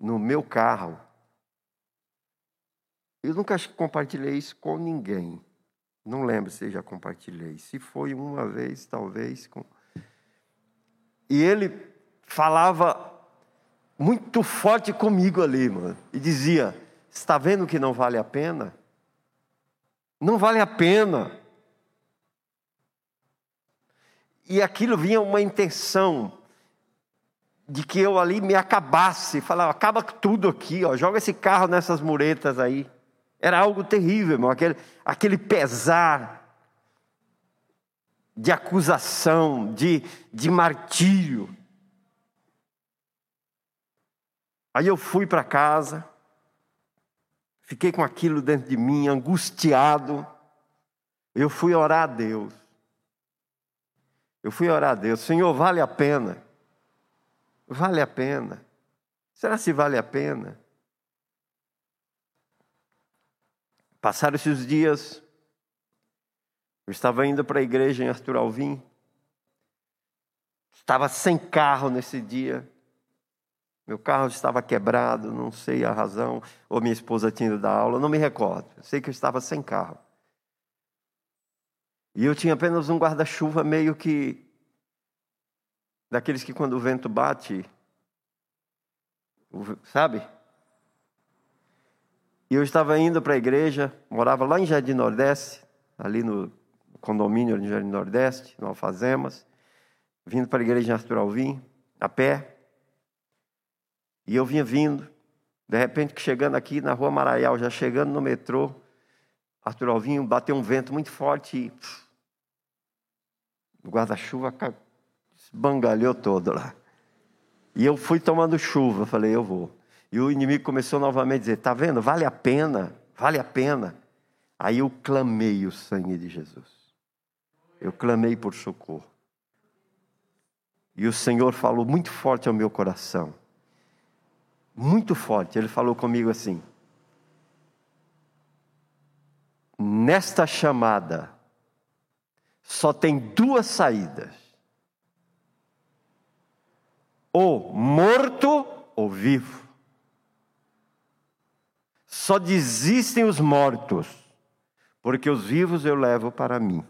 no meu carro eu nunca compartilhei isso com ninguém. Não lembro se já compartilhei. Se foi uma vez, talvez. Com... E ele falava muito forte comigo ali, mano. E dizia: Está vendo que não vale a pena? Não vale a pena. E aquilo vinha uma intenção de que eu ali me acabasse, falava, acaba tudo aqui, ó, joga esse carro nessas muretas aí. Era algo terrível, irmão, aquele, aquele pesar de acusação, de, de martírio. Aí eu fui para casa, fiquei com aquilo dentro de mim, angustiado. Eu fui orar a Deus. Eu fui orar a Deus, Senhor, vale a pena? Vale a pena? Será se vale a pena? Passaram-se os dias, eu estava indo para a igreja em Arthur Alvim, estava sem carro nesse dia, meu carro estava quebrado, não sei a razão, ou minha esposa tinha ido dar aula, não me recordo, sei que eu estava sem carro. E eu tinha apenas um guarda-chuva meio que daqueles que quando o vento bate, sabe? E eu estava indo para a igreja, morava lá em Jardim Nordeste, ali no condomínio Jardim Nordeste, no Alfazemas, vindo para a igreja em Arthur Alvim, a pé. E eu vinha vindo, de repente chegando aqui na rua Maraial, já chegando no metrô, Arthur Alvim bateu um vento muito forte e o guarda-chuva esbangalhou todo lá. E eu fui tomando chuva, falei, eu vou. E o inimigo começou novamente a dizer: Está vendo? Vale a pena, vale a pena. Aí eu clamei o sangue de Jesus. Eu clamei por socorro. E o Senhor falou muito forte ao meu coração. Muito forte. Ele falou comigo assim: Nesta chamada, só tem duas saídas: ou morto ou vivo. Só desistem os mortos, porque os vivos eu levo para mim.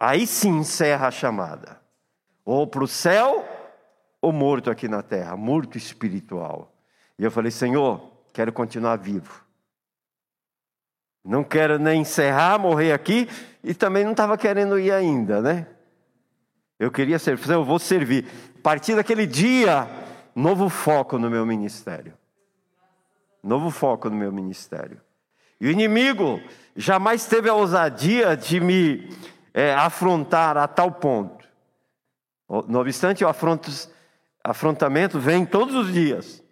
Aí sim encerra a chamada. Ou para o céu, ou morto aqui na terra, morto espiritual. E eu falei, Senhor, quero continuar vivo. Não quero nem encerrar, morrer aqui, e também não estava querendo ir ainda, né? Eu queria servir, eu vou servir. A partir daquele dia, novo foco no meu ministério. Novo foco no meu ministério. E o inimigo jamais teve a ousadia de me é, afrontar a tal ponto. No obstante, o afrontamento vem todos os dias.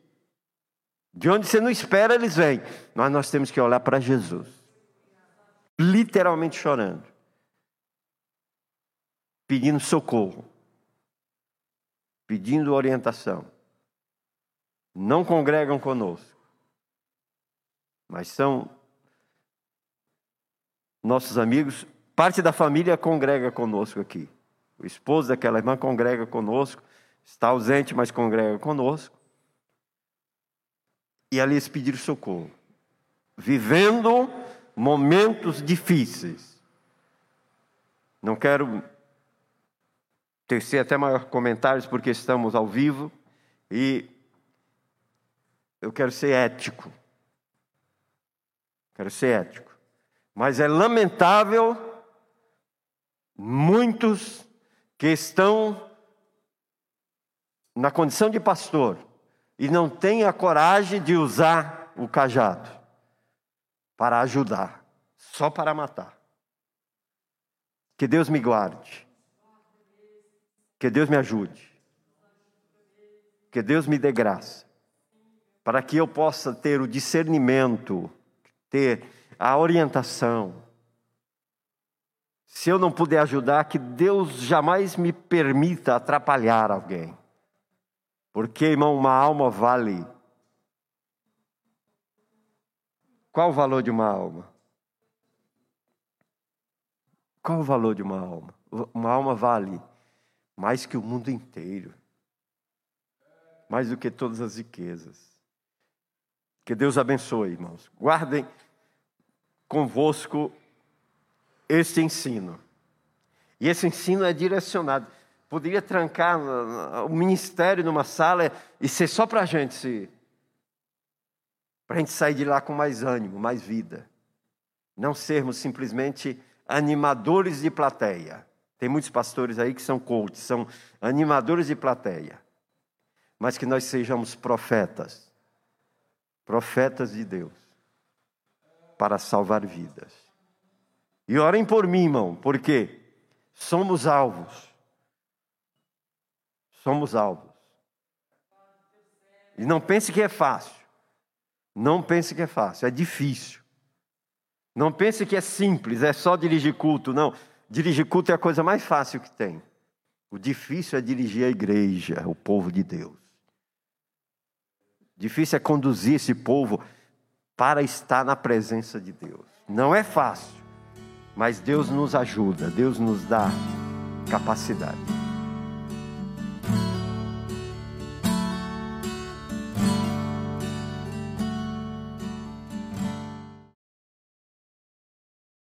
De onde você não espera, eles vêm. Mas nós temos que olhar para Jesus. Literalmente chorando. Pedindo socorro. Pedindo orientação não congregam conosco, mas são nossos amigos. Parte da família congrega conosco aqui. O esposo daquela irmã congrega conosco, está ausente, mas congrega conosco. E ali eles pediram socorro, vivendo momentos difíceis. Não quero tecer até maiores comentários, porque estamos ao vivo e eu quero ser ético. Quero ser ético. Mas é lamentável muitos que estão na condição de pastor e não têm a coragem de usar o cajado para ajudar, só para matar. Que Deus me guarde. Que Deus me ajude. Que Deus me dê graça para que eu possa ter o discernimento, ter a orientação. Se eu não puder ajudar, que Deus jamais me permita atrapalhar alguém. Porque, irmão, uma alma vale. Qual o valor de uma alma? Qual o valor de uma alma? Uma alma vale mais que o mundo inteiro, mais do que todas as riquezas. Que Deus abençoe, irmãos. Guardem, convosco este ensino. E esse ensino é direcionado. Poderia trancar o ministério numa sala e ser só para a gente se. Para a gente sair de lá com mais ânimo, mais vida. Não sermos simplesmente animadores de plateia. Tem muitos pastores aí que são coaches, são animadores de plateia. Mas que nós sejamos profetas. Profetas de Deus. Para salvar vidas. E orem por mim, irmão, porque somos alvos. Somos alvos. E não pense que é fácil. Não pense que é fácil, é difícil. Não pense que é simples, é só dirigir culto. Não, dirigir culto é a coisa mais fácil que tem. O difícil é dirigir a igreja, o povo de Deus. Difícil é conduzir esse povo para estar na presença de Deus. Não é fácil, mas Deus nos ajuda, Deus nos dá capacidade.